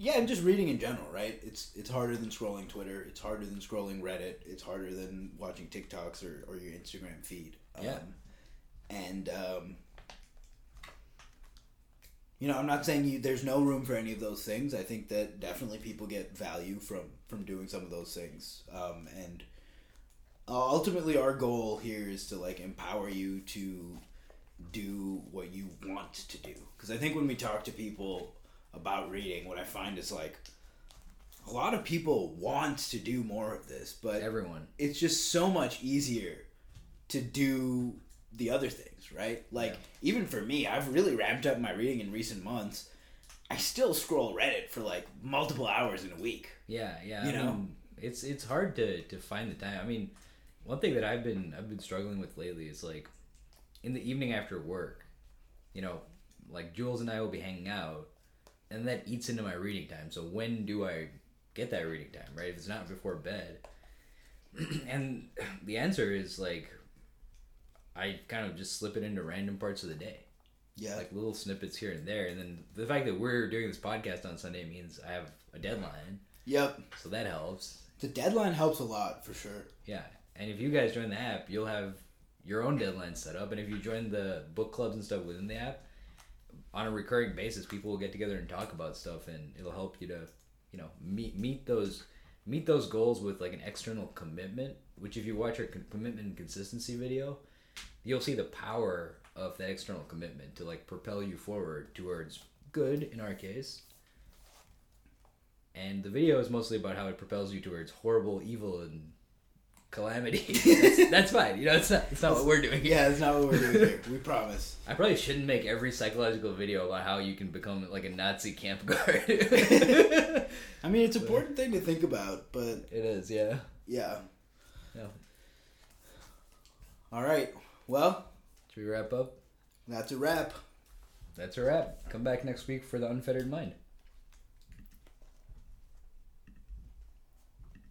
Yeah, and just reading in general, right? It's it's harder than scrolling Twitter. It's harder than scrolling Reddit. It's harder than watching TikToks or, or your Instagram feed. Yeah. Um, and um, you know, I'm not saying you there's no room for any of those things. I think that definitely people get value from from doing some of those things. Um, and uh, ultimately, our goal here is to like empower you to do what you want to do. Because I think when we talk to people about reading, what I find is like a lot of people want to do more of this, but Everyone. it's just so much easier to do the other things, right? Like even for me, I've really ramped up my reading in recent months. I still scroll Reddit for like multiple hours in a week. Yeah, yeah. You I know? mean, it's it's hard to to find the time. I mean, one thing that I've been I've been struggling with lately is like in the evening after work, you know, like Jules and I will be hanging out, and that eats into my reading time. So when do I get that reading time? Right? If it's not before bed, and the answer is like I kind of just slip it into random parts of the day Yeah. like little snippets here and there. And then the fact that we're doing this podcast on Sunday means I have a deadline, yep. so that helps. The deadline helps a lot for sure. Yeah, and if you guys join the app, you'll have your own deadline set up. And if you join the book clubs and stuff within the app, on a recurring basis, people will get together and talk about stuff, and it'll help you to, you know, meet meet those meet those goals with like an external commitment. Which, if you watch our commitment and consistency video, you'll see the power of that external commitment to like propel you forward towards good in our case. And the video is mostly about how it propels you towards horrible, evil, and calamity. that's, that's fine. You know, it's not. It's not what we're doing. Here. Yeah, it's not what we're doing here. We promise. I probably shouldn't make every psychological video about how you can become like a Nazi camp guard. I mean, it's an important thing to think about, but it is, yeah. yeah. Yeah. All right. Well, Should we wrap up? that's a wrap. That's a wrap. Come back next week for the unfettered mind.